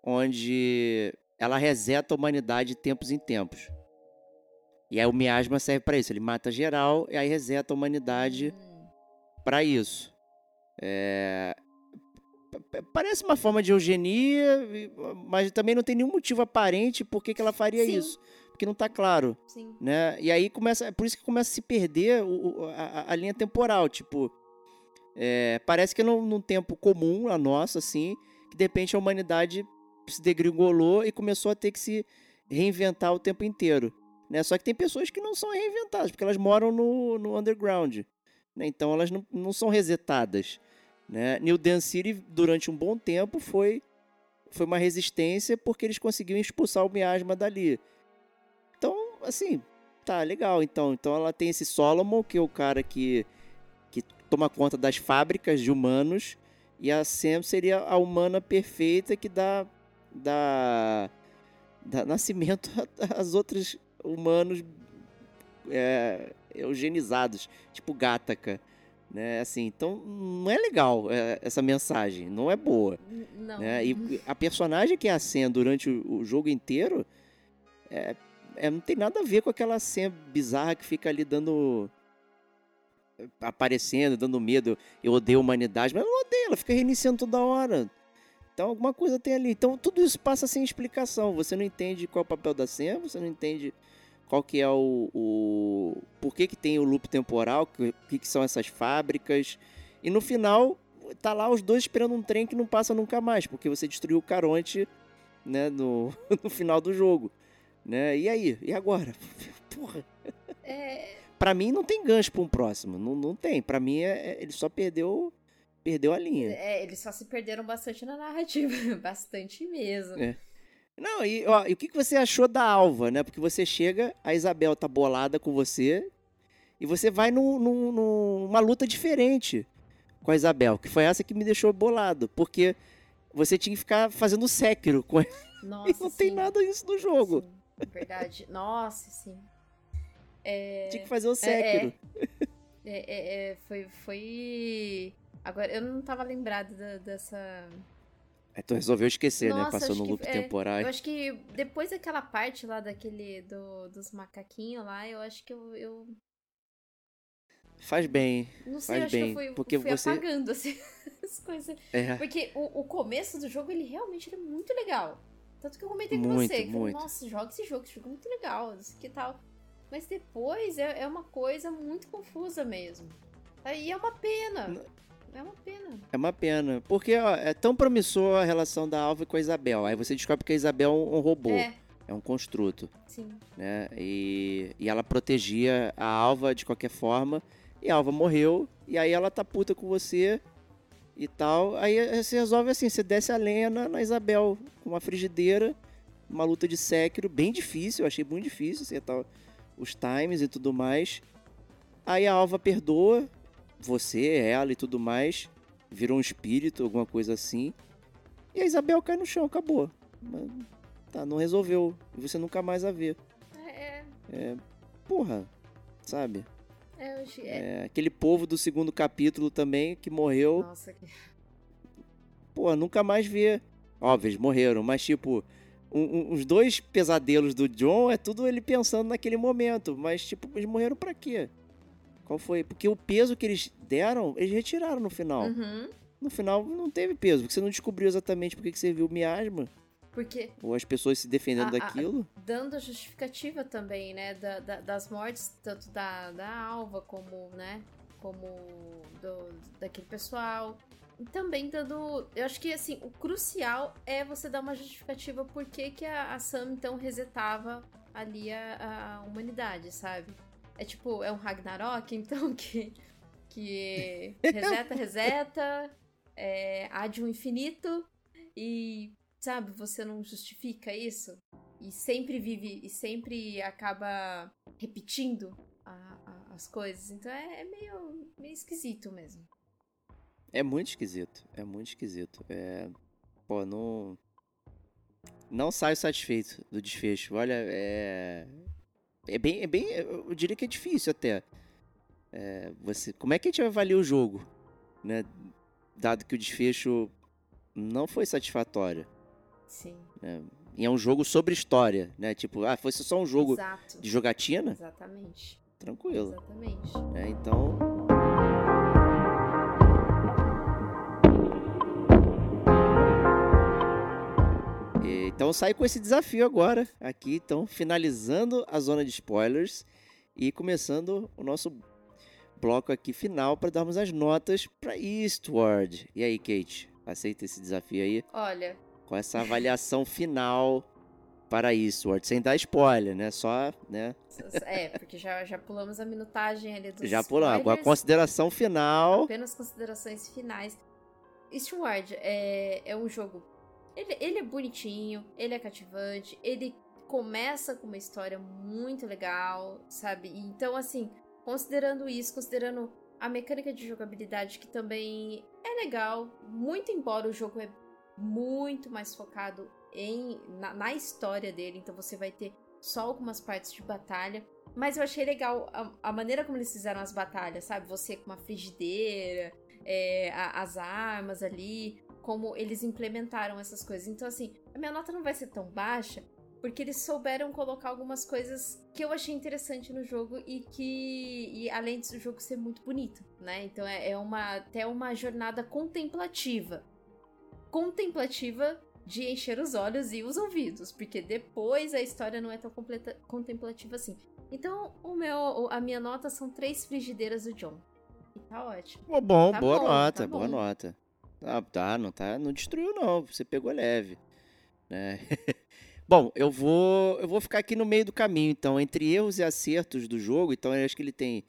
onde ela reseta a humanidade de tempos em tempos. E aí o miasma serve para isso, ele mata geral e aí reseta a humanidade hum. para isso. É... Parece uma forma de eugenia, mas também não tem nenhum motivo aparente por que, que ela faria Sim. isso. Porque não está claro. Sim. Né? E aí começa. É por isso que começa a se perder o, a, a linha temporal. Tipo, é, parece que num, num tempo comum a nossa, assim, que de repente a humanidade se degringolou e começou a ter que se reinventar o tempo inteiro. Né? Só que tem pessoas que não são reinventadas, porque elas moram no, no underground. Né? Então elas não, não são resetadas. Né? New Dance City, durante um bom tempo, foi, foi uma resistência porque eles conseguiram expulsar o miasma dali. Então, assim, tá legal. Então, então ela tem esse Solomon, que é o cara que toma conta das fábricas de humanos e a Sam seria a humana perfeita que dá, dá, dá nascimento às outros humanos é, eugenizados, tipo Gataca. Né, assim, então não é legal é, essa mensagem, não é boa. Não. Né? E a personagem que é a Sam durante o, o jogo inteiro é, é, não tem nada a ver com aquela Sam bizarra que fica ali dando aparecendo, dando medo, eu odeio a humanidade, mas ela não ela fica reiniciando toda hora. Então alguma coisa tem ali. Então tudo isso passa sem explicação. Você não entende qual é o papel da cena, você não entende qual que é o, o por que, que tem o loop temporal, o que, que são essas fábricas. E no final tá lá os dois esperando um trem que não passa nunca mais, porque você destruiu o Caronte, né, no, no final do jogo, né? E aí? E agora? Porra. É, para mim não tem gancho para um próximo. Não, não tem. Para mim é, é, ele só perdeu perdeu a linha. É, eles só se perderam bastante na narrativa, bastante mesmo. É. Não, e, ó, e o que, que você achou da Alva, né? Porque você chega, a Isabel tá bolada com você e você vai num, num, numa luta diferente com a Isabel, que foi essa que me deixou bolado, porque você tinha que ficar fazendo séquiro com ela. Nossa, e não sim. tem nada disso no jogo. Sim, verdade. Nossa, sim. É... Tinha que fazer o. É, é. É, é, é, foi, foi. Agora, eu não tava lembrada da, dessa. É, tu resolveu esquecer, né? Nossa, Passou acho no que- loop é, temporal. Eu acho que depois daquela parte lá daquele. Do, dos macaquinhos lá, eu acho que eu. eu Faz bem. não sei, Faz eu acho bem, que eu fui, porque fui você- apagando, assim, as coisas. É. Porque o, o começo do jogo, ele realmente ele é muito legal. Tanto que eu comentei com Muito, você. Muito. Nossa, joga esse jogo, esse jogo é muito legal, isso que tal. Mas depois é, é uma coisa muito confusa mesmo. Aí é uma pena. É uma pena. É uma pena. Porque ó, é tão promissor a relação da Alva com a Isabel. Aí você descobre que a Isabel é um, robô. É, É um construto. sim. né? E, e ela protegia a Alva de qualquer forma. E a Alva morreu. E aí ela tá puta com você e tal. Aí você resolve assim: você desce a lenha na, na Isabel com uma frigideira, uma luta de Sekiro, bem difícil. Eu achei muito difícil acertar os times e tudo mais. Aí a Alva perdoa você, ela e tudo mais. Virou um espírito, alguma coisa assim. E a Isabel cai no chão, acabou. Mas, Tá, não resolveu. E você nunca mais a vê. É, É, porra, sabe? é, achei- é. É, aquele povo do segundo capítulo também que morreu, Nossa, que- pô, nunca mais vê. Óbvio, eles morreram, mas tipo, um- os dois pesadelos do John é tudo ele pensando naquele momento, mas tipo, eles morreram pra quê? Qual foi? Porque o peso que eles deram, eles retiraram no final. Uhum. No final não teve peso, porque você não descobriu exatamente por que que serviu o miasma, Porque ou as pessoas se defendendo A- a- daquilo. dando a justificativa também, né, da- da- das mortes, tanto da, da Alva como, né, como do, daquele pessoal. Também dando. Eu acho que, assim, o crucial é você dar uma justificativa por que, que a, a Sam, então, resetava ali a, a humanidade, sabe? É tipo, é um Ragnarok, então, que, que reseta, reseta, é, há de um infinito e, sabe, você não justifica isso? e sempre vive e sempre acaba repetindo a- a- as coisas. Então é, é meio, meio esquisito mesmo. É muito esquisito. É muito esquisito. É. Pô, não. Não saio satisfeito do desfecho. Olha, é. É bem. É bem eu diria que é difícil até. É, você, como é que a gente avalia o jogo? Né? Dado que o desfecho não foi satisfatório. Sim. E é um jogo sobre história, né? Tipo, ah, fosse só um jogo Exato. de jogatina? Exatamente. Tranquilo. Exatamente. né? Então. Então sai com esse desafio agora, aqui, então, finalizando a zona de spoilers e começando o nosso bloco aqui final para darmos as notas para Eastward. E aí, Kate, aceita esse desafio aí? Olha, Com essa avaliação final para Eastward, sem dar spoiler, né? Só, né? é, porque já, já pulamos a minutagem ali dos Já pulamos. Spoilers. consideração final. Apenas considerações finais. Eastward é, é um jogo. Ele, ele é bonitinho, ele é cativante, ele começa com uma história muito legal, sabe? Então, assim, considerando isso, considerando a mecânica de jogabilidade que também é legal, muito embora o jogo é muito mais focado em na, na história dele, então você vai ter só algumas partes de batalha. Mas eu achei legal a, a maneira como eles fizeram as batalhas, sabe? Você com uma frigideira, é, a- as armas ali, como eles implementaram essas coisas. Então, assim, a minha nota não vai ser tão baixa, porque eles souberam colocar algumas coisas que eu achei interessante no jogo e que, e além do jogo ser muito bonito, né? Então é, é uma até uma jornada contemplativa, contemplativa de encher os olhos e os ouvidos, porque depois a história não é tão completa, contemplativa assim. Então, o meu, a minha nota são três frigideiras do John. E tá ótimo. Bom, Tá boa bom, nota, tá boa bom. nota. Ah, tá, não tá, não destruiu não, você pegou leve, né? bom, eu vou, eu vou ficar aqui no meio do caminho, então, entre erros e acertos do jogo, então eu acho que ele tem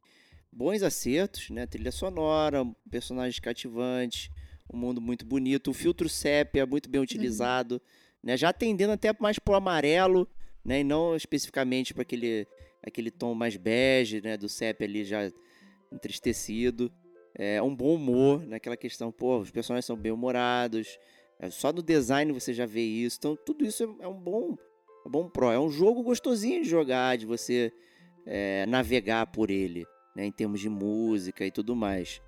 bons acertos, né? Trilha sonora, personagens cativantes, um mundo muito bonito, o filtro sépia muito bem utilizado, né? Já tendendo até mais pro amarelo, né? E não especificamente para aquele aquele tom mais bege, né, do sépia ali já entristecido. É, um bom humor naquela questão, pô, os personagens são bem humorados. é, só no design você já vê isso. Então, tudo isso é, é um bom, é um bom pro. É um jogo gostosinho de jogar, de você é, navegar por ele. né, em termos de música e tudo mais.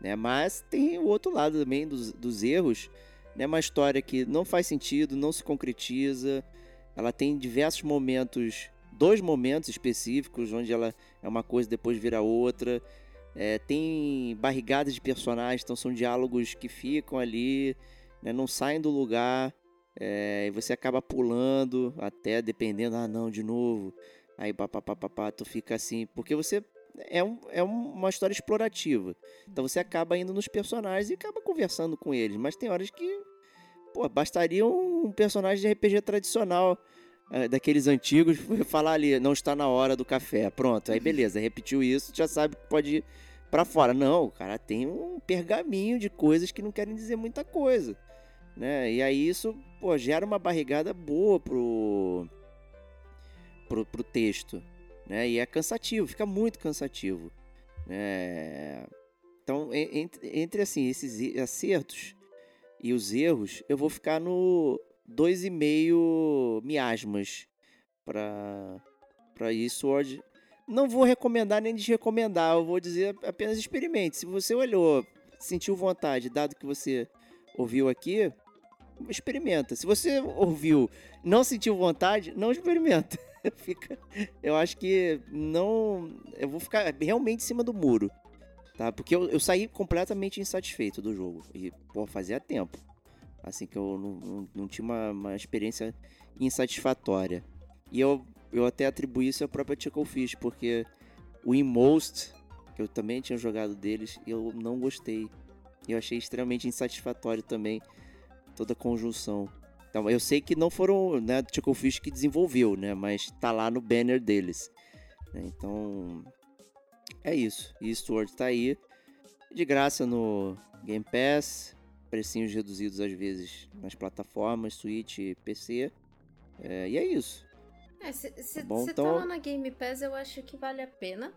Né? Mas tem o outro lado também dos, dos erros, né? Uma história que não faz sentido, não se concretiza. Ela tem diversos momentos, dois momentos específicos, onde ela é uma coisa depois vira outra. É, tem barrigadas de personagens, então são diálogos que ficam ali, né? não saem do lugar. É, e você acaba pulando até dependendo, ah não, de novo. Aí papapá, tu fica assim, porque você é, um, é uma história explorativa. Então você acaba indo nos personagens e acaba conversando com eles. Mas tem horas que, pô, bastaria um personagem de RPG tradicional, daqueles antigos, falar ali, não está na hora do café. Pronto, aí beleza, repetiu isso, já sabe que pode ir pra fora. Não, cara tem um pergaminho de coisas que não querem dizer muita coisa. Né? E aí isso, pô, gera uma barrigada boa pro, pro, pro texto né? E é cansativo, fica muito cansativo. Né? Então, entre, entre assim, esses acertos e os erros, eu vou ficar no 2,5 miasmas para para hoje. Não vou recomendar nem desrecomendar, eu vou dizer apenas experimente. Se você olhou, sentiu vontade, dado que você ouviu aqui, experimenta. Se você ouviu, não sentiu vontade, não experimenta. Fica, eu acho que não. Eu vou ficar realmente em cima do muro. Tá? Porque eu, eu saí completamente insatisfeito do jogo. E, pô, fazia tempo. Assim que eu não, não, não tinha uma, uma, experiência insatisfatória. E eu, eu até atribuí isso à própria Fish, porque o Inmost, que eu também tinha jogado deles, eu não gostei. Eu achei extremamente insatisfatório também toda a conjunção. Então, eu sei que não foram né, Chuckle Fish que desenvolveu, né? Mas tá lá no banner deles. Né, então, é isso. Eastward tá aí. De graça no Game Pass. Precinhos reduzidos às vezes nas plataformas, Switch PC. É, e é isso. É, se você tá, então... tá lá na Game Pass, eu acho que vale a pena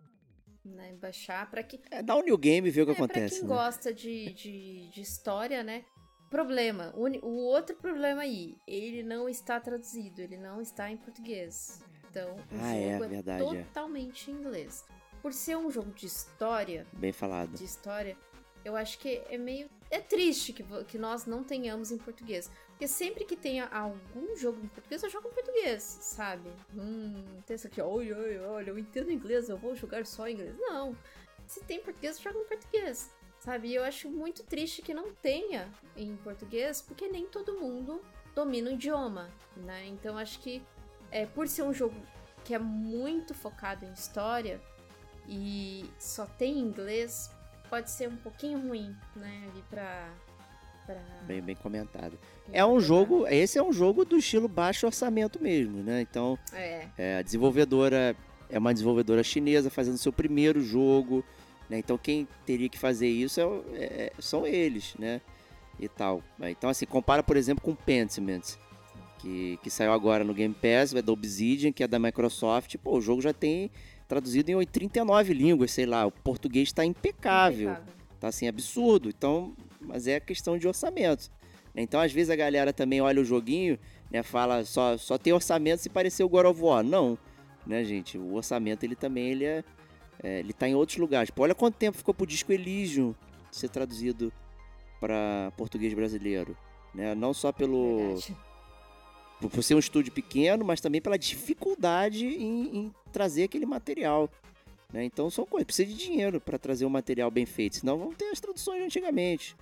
né, baixar para que é, dá um new game e ver o que é, acontece. Pra quem né? gosta de, de, de história, né? Problema, o outro problema aí, ele não está traduzido, ele não está em português. Então, o ah, é, jogo é, verdade, é totalmente em inglês. Por ser um jogo de história, bem falado. De história, eu acho que é meio é triste que, que nós não tenhamos em português. Porque sempre que tenha algum jogo em português, eu jogo em português, sabe? Hum, tem essa aqui, olha, olha, olha, eu entendo inglês, eu vou jogar só em inglês. Não. Se tem português, eu jogo em português sabe? E eu acho muito triste que não tenha em português, porque nem todo mundo domina o idioma, né? Então acho que é, por ser um jogo que é muito focado em história e só tem inglês, pode ser um pouquinho ruim, né? Ali pra. pra... Bem, bem comentado. É um jogo. Esse é um jogo do estilo baixo orçamento mesmo, né? Então. É. é a desenvolvedora é uma desenvolvedora chinesa fazendo seu primeiro jogo. Né? Então quem teria que fazer isso é, é, são eles, né? E tal. Então assim, compara por exemplo com Pentiment, que, que saiu agora no Game Pass, é da Obsidian, que é da Microsoft. Pô, o jogo já tem traduzido em 39 línguas, sei lá. O português está impecável. impecável. Tá assim, absurdo. Então, mas é questão de orçamento. Né? Então, às vezes a galera também olha o joguinho, né, fala só só tem orçamento se parecer o God of War. Não, né, gente? O orçamento ele também ele é é, ele está em outros lugares. Pô, olha quanto tempo ficou pro disco Elysium ser traduzido para português brasileiro. Né? Não só pelo. Por, por ser um estúdio pequeno, mas também pela dificuldade em, em trazer aquele material. Né? Então são coisas. Precisa de dinheiro para trazer um material bem feito. Senão vão ter as traduções antigamente.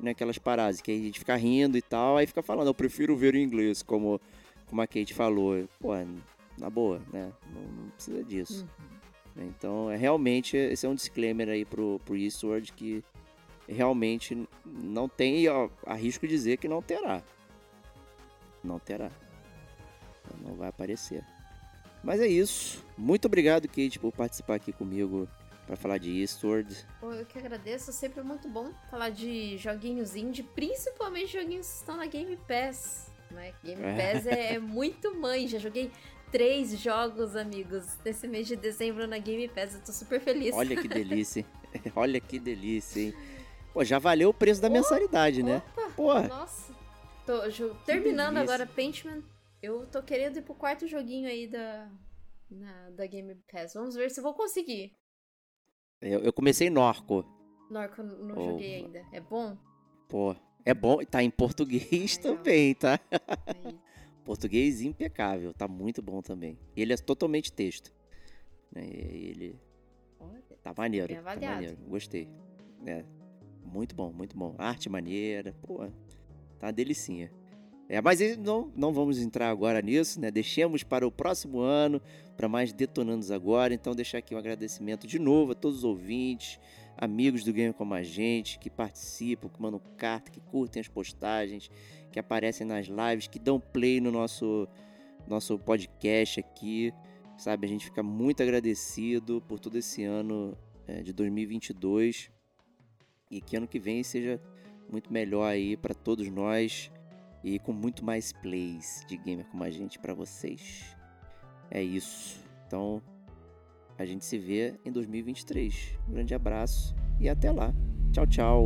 Né? Aquelas paradas que a gente fica rindo e tal, aí fica falando, eu prefiro ver em inglês, como, como a Kate falou. Pô, na boa, né? Não, não precisa disso. Uhum. Então, é realmente, esse é um disclaimer aí pro, pro Eastward que realmente não tem, ó, arrisco dizer que não terá. Não terá. Não vai aparecer. Mas é isso. Muito obrigado, Kate, por participar aqui comigo para falar de Eastward. Eu que agradeço, sempre muito bom falar de joguinhos indie, principalmente joguinhos que estão na Game Pass. Né? Game Pass é, é muito mãe, já joguei três jogos, amigos, desse mês de dezembro na Game Pass. Eu tô super feliz. Olha que delícia, Olha que delícia, hein? Pô, já valeu o preço da oh, mensalidade, né? Opa, Porra. Nossa. Tô terminando agora Paintman. Eu tô querendo ir pro quarto joguinho aí da, na, da Game Pass. Vamos ver se eu vou conseguir. Eu, eu comecei Norco. Norco não Oh. joguei ainda. É bom? Pô, é bom. Tá em português Legal. também, tá? Aí. Português impecável. Tá muito bom também. Ele é totalmente texto. né, Ele Olha. tá maneiro. Tá maneiro. Gostei. É. Muito bom, muito bom. Arte maneira. Pô, tá uma delicinha. É, mas não, não vamos entrar agora nisso, né? Deixemos para o próximo ano, para mais Detonandos Agora. Então, deixar aqui um agradecimento de novo a todos os ouvintes, amigos do Game Como a Gente, que participam, que mandam carta, que curtem as postagens, que aparecem nas lives, que dão play no nosso, nosso podcast aqui. Sabe, a gente fica muito agradecido por todo esse ano é, de 2022 e que ano que vem seja muito melhor aí para todos nós e com muito mais plays de gamer como a gente para vocês. É isso. Então, a gente se vê em 2023. Um grande abraço e até lá. Tchau, tchau.